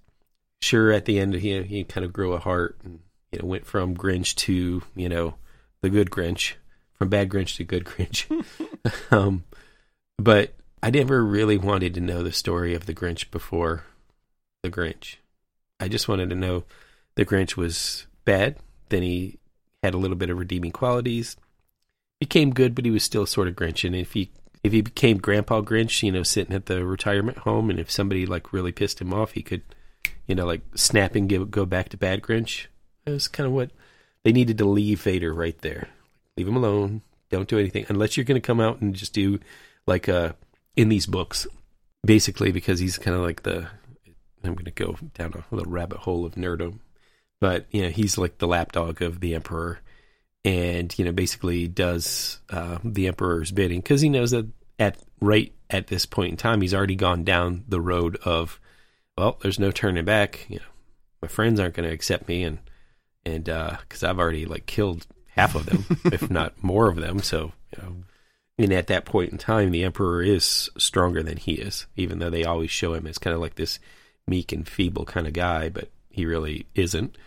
Sure, at the end, he he kind of grew a heart and you know went from Grinch to you know the good Grinch, from bad Grinch to good Grinch. um, but I never really wanted to know the story of the Grinch before the Grinch. I just wanted to know the Grinch was bad. Then he had a little bit of redeeming qualities. He became good, but he was still sort of Grinch. And if he if he became Grandpa Grinch, you know, sitting at the retirement home, and if somebody like really pissed him off, he could, you know, like snap and give, go back to bad Grinch. That was kind of what they needed to leave Vader right there. Leave him alone. Don't do anything unless you're going to come out and just do like uh in these books, basically because he's kind of like the. I'm going to go down a little rabbit hole of nerdom, but you know he's like the lapdog of the Emperor, and you know basically does uh, the Emperor's bidding because he knows that at right at this point in time he's already gone down the road of, well, there's no turning back. You know, my friends aren't going to accept me, and and because I've already like killed half of them, if not more of them. So you know, and at that point in time, the emperor is stronger than he is, even though they always show him as kind of like this meek and feeble kind of guy, but he really isn't.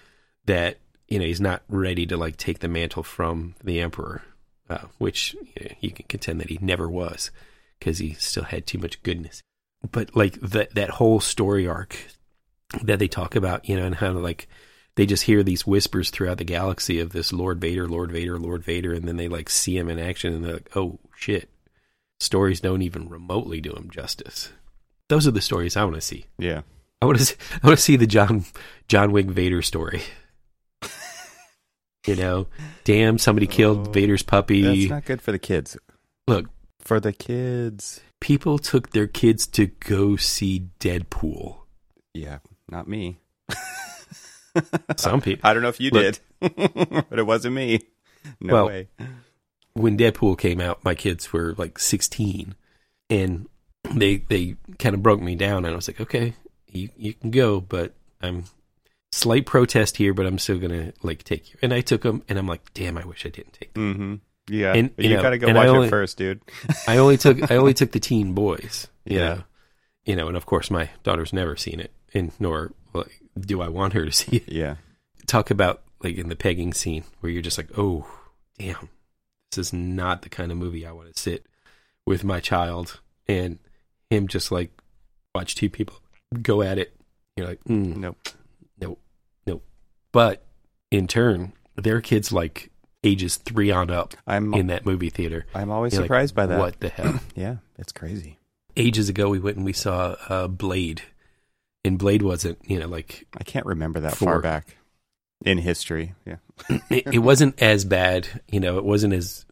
That you know he's not ready to like take the mantle from the emperor, uh, which you, know, you can contend that he never was because he still had too much goodness. But like that that whole story arc that they talk about, you know, and how like they just hear these whispers throughout the galaxy of this Lord Vader, Lord Vader, Lord Vader, and then they like see him in action and they're like, oh shit. Stories don't even remotely do him justice. Those are the stories I want to see.
Yeah.
I want to I want to see the John John Wick Vader story. you know, damn, somebody killed
Oh,
Vader's puppy.
That's not good for the kids.
Look,
For the kids.
people took their kids to go see Deadpool.
Yeah. Not me.
Some people
I don't know if you
Look.
did, but it wasn't me. No
Well,
way.
when Deadpool came out, my kids were like 16, and they they kind of broke me down, and I was like, okay, you you can go, but I'm slight protest here, but I'm still gonna like take you. And I took them, and I'm like, damn, I wish I didn't take them.
Mm-hmm. Yeah.
And,
you
you know,
gotta go watch
only-
it first, dude.
I only took I only took the teen boys,
Yeah.
know, you know, and of course my daughter's never seen it, and nor like, do I want her to see it.
Yeah.
Talk about like in the pegging scene where you're just like, oh, damn, this is not the kind of movie I want to sit with my child and him just like watch two people go at it. You're like, mm,
Nope.
nope, nope. But in turn, their kids like ages three on up
I'm
in that movie theater.
I'm always
You're like,
surprised by that.
What the hell?
Yeah, it's crazy.
ages ago we went and we saw uh, Blade, and Blade wasn't you know like
I can't remember that
Four.
far back in history. Yeah.
it, it wasn't as bad. You know, it wasn't as.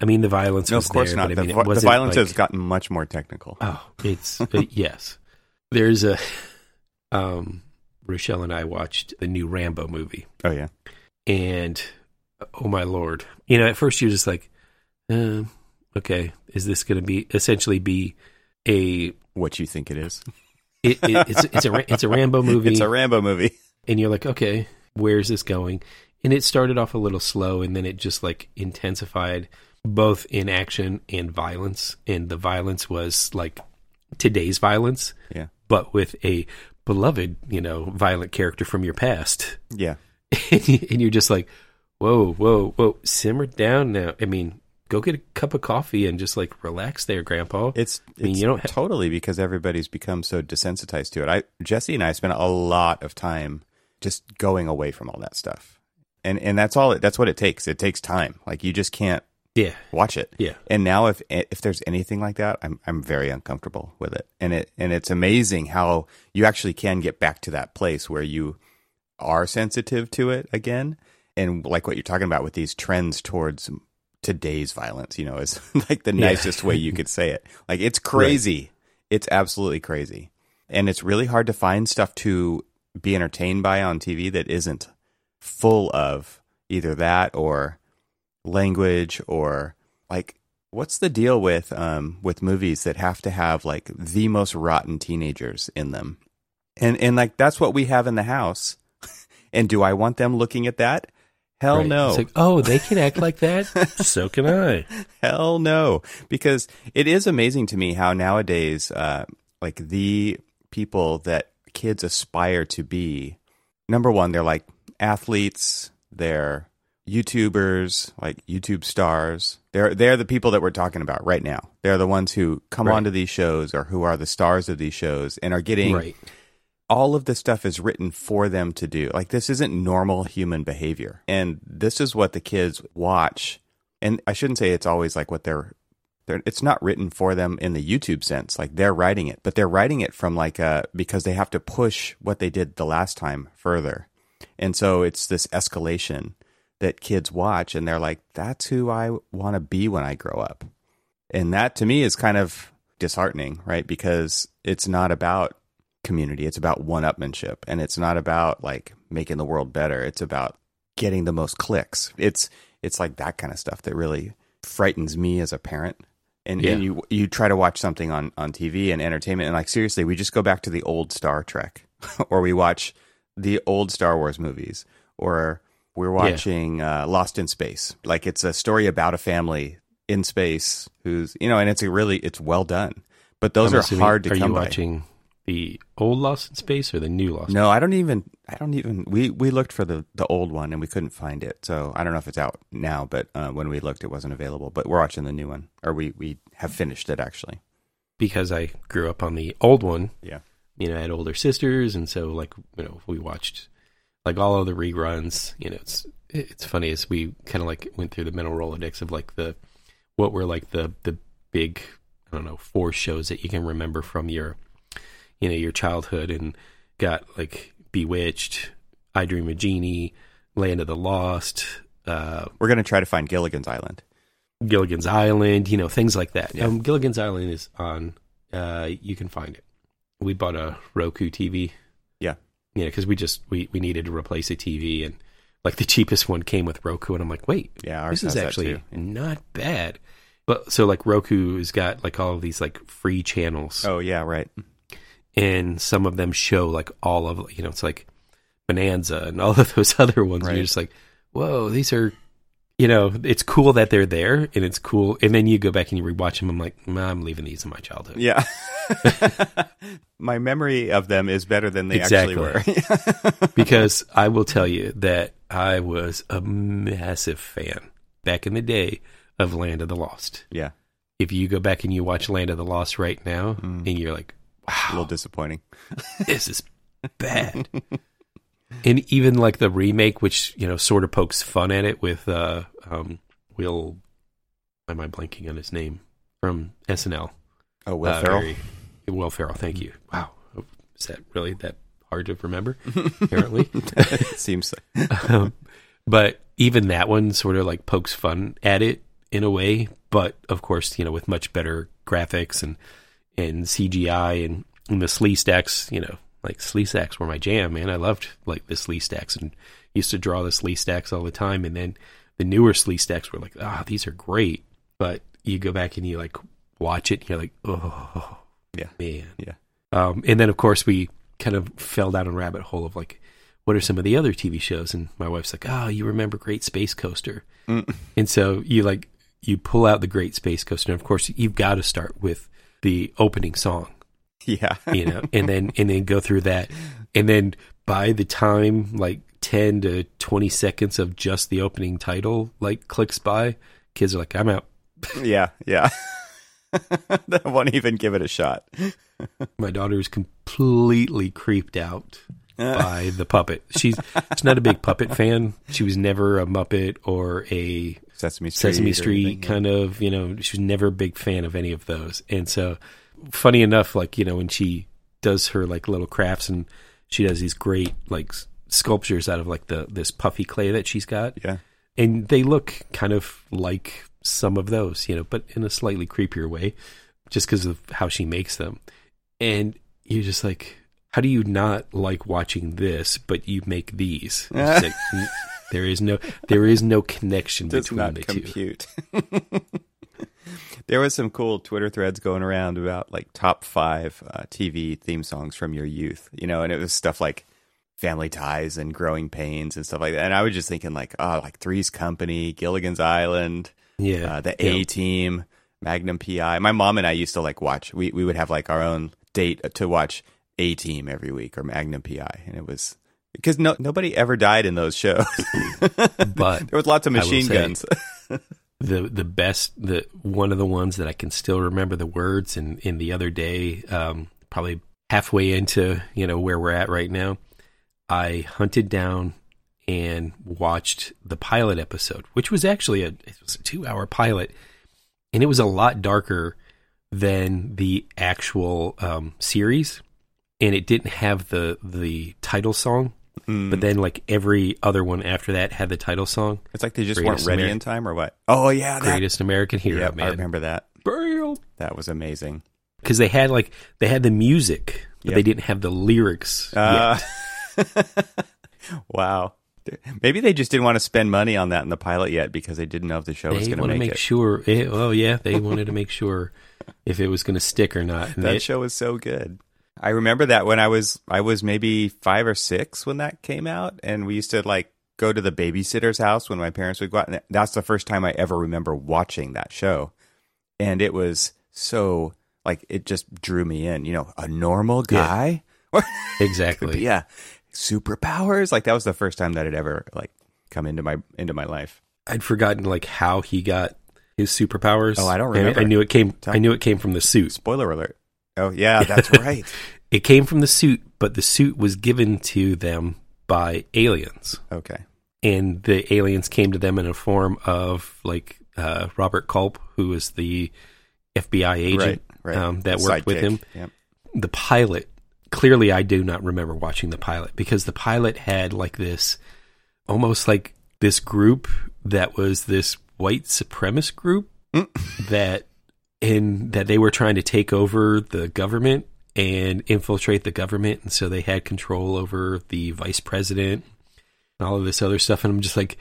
I mean, the violence
No,
was
of course
there,
not.
but I
The,
mean,
the
wasn't
violence
like,
has gotten much more technical.
Oh, it's uh, yes. There's a um Rochelle and I watched the new Rambo movie,
Oh yeah.
and oh my lord, you know, at first you're just like, uh, okay, is this going to be essentially be a
What you think it is?
It, it, it's it's a it's a Rambo movie,
It's a Rambo movie.
and you're like, okay, where's this going? And it started off a little slow, and then it just like intensified both in action and violence. And the violence was like today's violence,
Yeah.
but with a beloved, you know, violent character from your past.
Yeah.
and you're just like, whoa, whoa, whoa, simmer down now. I mean, go get a cup of coffee and just like relax there, Grandpa.
It's,
I mean,
it's
you don't ha-
totally because everybody's become so desensitized to it. I Jesse and I spent a lot of time just going away from all that stuff. And and that's all it, that's what it takes. It takes time. Like you just can't
yeah,
watch it.
yeah.
And now if if there's anything like that, I'm I'm very uncomfortable with it. And it and it's amazing how you actually can get back to that place where you are sensitive to it again. And like what you're talking about with these trends towards today's violence, you know, is like the nicest way you could say it. Like it's crazy. Right. It's absolutely crazy. And it's really hard to find stuff to be entertained by on TV that isn't full of either that or language or like what's the deal with um with movies that have to have like the most rotten teenagers in them? And and like that's what we have in the house. and do I want them looking at that? Hell
right.
no.
Like, oh, they can act like that? so can I.
Hell no. Because it is amazing to me how nowadays uh like the people that kids aspire to be number one, they're like athletes, they're YouTubers, like YouTube stars. They're they're the people that we're talking about right now. They're the ones who come right. onto these shows or who are the stars of these shows and are getting
right.
All of this stuff is written for them to do. Like this isn't normal human behavior. And this is what the kids watch. And I shouldn't say it's always like what they're they're, it's not written for them in the YouTube sense. Like they're writing it, but they're writing it from like a because they have to push what they did the last time further. And so it's this escalation that kids watch and they're like, that's who I want to be when I grow up. And that to me is kind of disheartening, right? Because it's not about community, it's about one upmanship and it's not about like making the world better. It's about getting the most clicks. It's it's like that kind of stuff that really frightens me as a parent. And, yeah. and you you try to watch something on, on TV and entertainment and like seriously, we just go back to the old Star Trek or we watch the old Star Wars movies or we're watching yeah. uh, Lost in Space. Like it's a story about a family in space who's you know, and it's a really it's well done. But those I'm are assuming, hard to
are
come
you watching the old Lost in Space or the new Lost?
No, I don't even. I don't even. We we looked for the the old one and we couldn't find it. So I don't know if it's out now. But uh, when we looked, it wasn't available. But we're watching the new one, or we we have finished it actually.
Because I grew up on the old one.
Yeah.
You know, I had older sisters, and so like you know, we watched like all of the reruns. You know, it's it's funny as we kind of like went through the mental rolodex of like the what were like the the big I don't know four shows that you can remember from your you know your childhood and got like Bewitched, I Dream of Jeannie, Land of the Lost. Uh,
We're gonna try to find Gilligan's Island.
Gilligan's Island, you know things like that. Yeah. Um, Gilligan's Island is on. Uh, you can find it. We bought a Roku TV you know, because we just we we needed to replace a TV and like the cheapest one came with Roku, and I'm like, wait,
yeah,
this is actually not bad. But so like Roku has got like all of these like free channels.
Oh yeah, right.
And some of them show like all of you know it's like Bonanza and all of those other ones. Right. And you're just like, whoa, these are you know, it's cool that they're there and it's cool. And then you go back and you rewatch them. I'm like, nah, I'm leaving these in my childhood.
Yeah. my memory of them is better than they
exactly.
actually
were. because I will tell you that I was a massive fan back in the day of Land of the Lost.
Yeah.
If you go back and you watch Land of the Lost right now mm. and you're like, wow.
A little disappointing.
this is bad and even like the remake, which you know sort of pokes fun at it with uh, um, Will. Am I blanking on his name from SNL?
Oh, Will uh, Ferrell. Very,
Will Ferrell. Thank you. Wow, is that really that hard to remember? Apparently,
it seems. So.
um, but even that one sort of like pokes fun at it in a way, but of course, you know, with much better graphics and and CGI and, and the Sleestaks, you know, like Sleestaks were my jam, man. I loved like the Sleestaks and used to draw the Sleestaks all the time. And then the newer Sleestaks were like, ah, oh, these are great. But you go back and you like watch it and you're like, oh,
yeah,
man.
Yeah.
Um, and then of course we kind of fell down a rabbit hole of like, what are some of the other TV shows? And my wife's like, oh, you remember Great Space Coaster? Mm. And so you like, you pull out the Great Space Coaster. And of course you've got to start with the opening song
Yeah.
you know, and then and then go through that. And then by the time like 10 to 20 seconds of just the opening title like clicks by, kids are like, I'm out.
Yeah, yeah. they won't even give it a shot.
My daughter is completely creeped out uh. by the puppet. She's she's not a big puppet fan. She was never a Muppet or a
Sesame Street,
Sesame Street kind of, you know, she was never a big fan of any of those. And so funny enough, like you know, when she does her like little crafts and she does these great like sculptures out of like the this puffy clay that she's got.
Yeah,
and they look kind of like some of those, you know, but in a slightly creepier way, just because of how she makes them. And you're just like, how do you not like watching this, but you make these? It's like, n- there is no there is no connection
Does
between the two.
compute. there was some cool Twitter threads going around about like top five uh, TV theme songs from your youth, you know, and it was stuff like Family Ties and Growing Pains and stuff like that. And I was just thinking like, oh, like Three's Company, Gilligan's Island,
Yeah,
uh, the
yeah.
A Team, Magnum PI. My mom and I used to like watch. We we would have like our own date to watch A Team every week or Magnum PI, and it was because no nobody ever died in those shows.
But
there was lots of machine
say-
guns.
the the best the one of the ones that I can still remember the words and in the other day um probably halfway into you know where we're at right now I hunted down and watched the pilot episode which was actually a it was a 2 hour pilot and it was a lot darker than the actual um series and it didn't have the the title song
Mm.
but then like every other one after that had the title song
It's like they just
Greatest
weren't ready
Ameri-
in time, or what? Oh yeah, that,
greatest american hero
yeah, I remember that.
Bam.
That was amazing.
because they had like they had the music, but
Yep.
they didn't have the lyrics.
Uh, wow. Maybe they just didn't want to spend money on that in the pilot yet because they didn't know if the show was going to make,
make
it.
sure. eh, oh yeah, they wanted to make sure if it was going to stick or not. And
that
they-
show was so good. I remember that when I was I was maybe five or six when that came out, and we used to like go to the babysitter's house when my parents would go out. And that's the first time I ever remember watching that show, and it was so like it just drew me in. You know, a normal guy.
exactly.
yeah, superpowers. Like that was the first time that had ever like come into my into my life.
I'd forgotten like how he got his superpowers.
Oh, I don't remember.
I knew it came. I knew it came from the suit.
Spoiler alert. Oh yeah, that's right.
It came from the suit, but the suit was given to them by aliens.
okay.
and the aliens came to them in a form of like uh, Robert Culp, who was the FBI agent
right, right.
Um, that worked with him.
Yep.
The pilot, clearly, I do not remember watching the pilot because the pilot had like this, almost like this group that was this white supremacist group
Mm.
that in that they were trying to take over the government and infiltrate the government and so they had control over the vice president and all of this other stuff and I'm just like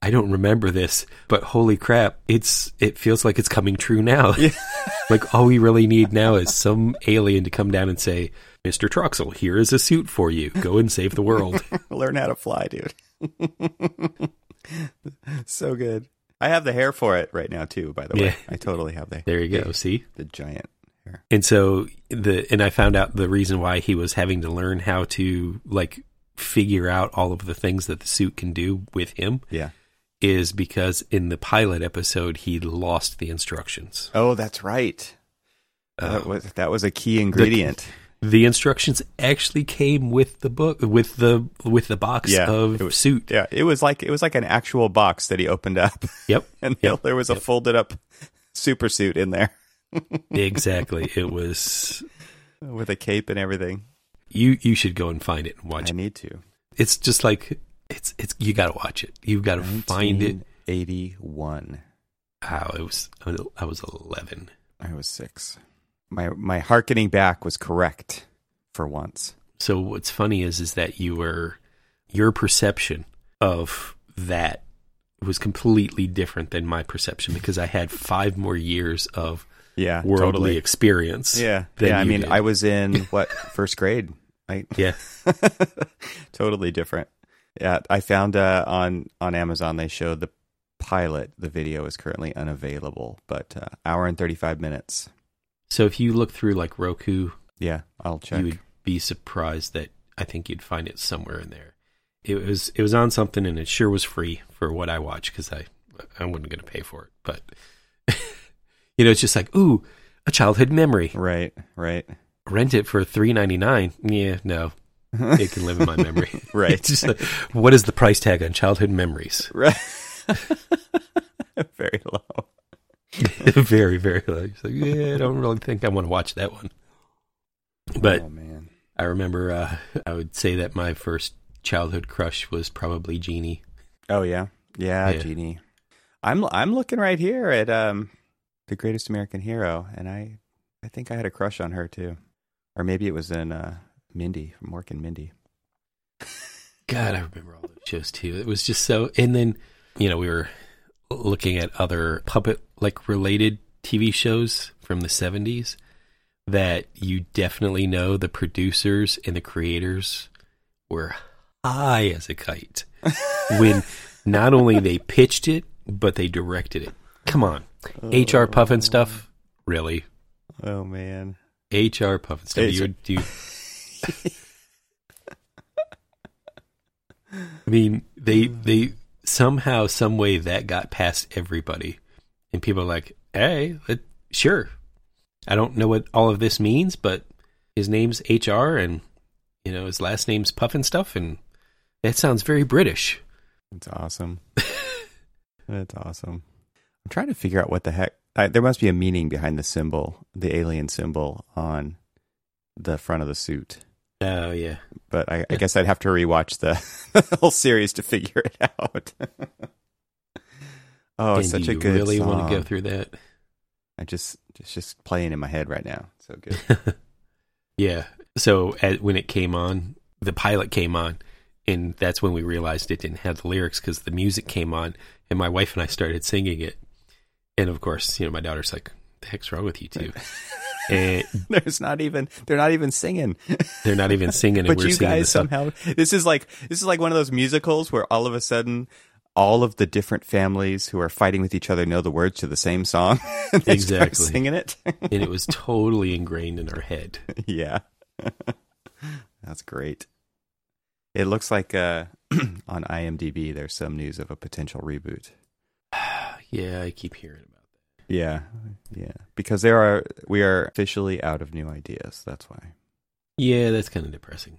I don't remember this but holy crap it's it feels like it's coming true now like all we really need now is some alien to come down and say Mr. Troxel here is a suit for you go and save the world
Learn how to fly, dude. so good. I have the hair for it right now too. By the way,
Yeah.
I totally have the
there you go see
the giant hair.
And so the and I found out the reason why he was having to learn how to like figure out all of the things that the suit can do with him
Yeah.
is because in the pilot episode he lost the instructions.
Oh, that's right. that was that was a key ingredient.
the instructions actually came with the book with the with the box
Yeah,
of
it was-
suit.
yeah, it was like it was like an actual box that he opened up,
Yep.
and
Yep.
there was a
Yep.
folded up super suit in there
exactly. It was
with a cape and everything.
you you should go and find it and watch
I
it.
need to.
It's just like it's it's you got to watch it. You've got to find it.
Eighty-one.
Wow, it was I was 11.
I was six. My my hearkening back was correct for once.
So what's funny is is that you were your perception of that was completely different than my perception because I had five more years of
Yeah,
worldly
totally.
experience.
Yeah, yeah. I mean,
did.
I was in what first grade? I
Yeah.
totally different. Yeah, I found uh, on on Amazon they showed the pilot. The video is currently unavailable, but uh, hour and thirty five minutes.
So if you look through like Roku,
Yeah, I'll check.
you would be surprised that I think you'd find it somewhere in there. It was it was on something and it sure was free for what I watched because I I wasn't going to pay for it, but you know it's just like ooh a childhood memory.
Right, right,
Rent it for three ninety nine. Yeah, no, it can live in my memory.
right,
It's just like, what is the price tag on childhood memories?
right. Very low.
very, very low. It's like, yeah, I don't really think I want to watch that one. But
oh man,
I remember uh, I would say that my first childhood crush was probably Jeannie.
oh yeah, yeah,
Yeah.
Jeannie. I'm I'm looking right here at um the Greatest American Hero, and I I think I had a crush on her too, or maybe it was in uh, Mindy from Mork and Mindy.
God, I remember all those shows too. It was just so. And then you know we were looking at other puppet like related TV shows from the '70s that you definitely know the producers and the creators were high as a kite when not only they pitched it but they directed it. Come on, HR oh. Pufnstuf? really?
Oh man,
HR Pufnstuf. You, you, I mean, they they somehow, some way that got past everybody, and people are like, "Hey, it, sure." I don't know what all of this means, but his name's HR, and you know his last name's Pufnstuf, and stuff, and that sounds very British.
That's awesome. That's awesome. I'm trying to figure out what the heck. I, there must be a meaning behind the symbol, the alien symbol on the front of the suit.
Oh yeah,
but I, I guess I'd have to rewatch the, the whole series to figure it out. oh,
and
such a
you
good
really
song.
want to go through that?
I just it's just playing in my head right now. So good.
yeah. So at, when it came on, the pilot came on, and that's when we realized it didn't have the lyrics because the music came on, and my wife and I started singing it. And of course, you know, my daughter's like, "The heck's wrong with you two? and
There's not even they're not even singing.
they're not even singing, and
but
we're
you
singing
guys
song.
somehow this is like this is like one of those musicals where all of a sudden all of the different families who are fighting with each other know the words to the same song. and they start
Exactly.
singing it.
and it was totally ingrained in our head.
yeah. That's great. It looks like uh, on IMDb there's some news of a potential reboot.
Yeah, I keep hearing about.
Yeah. Yeah. Because there are we are officially out of new ideas. That's why.
Yeah, that's kind of depressing.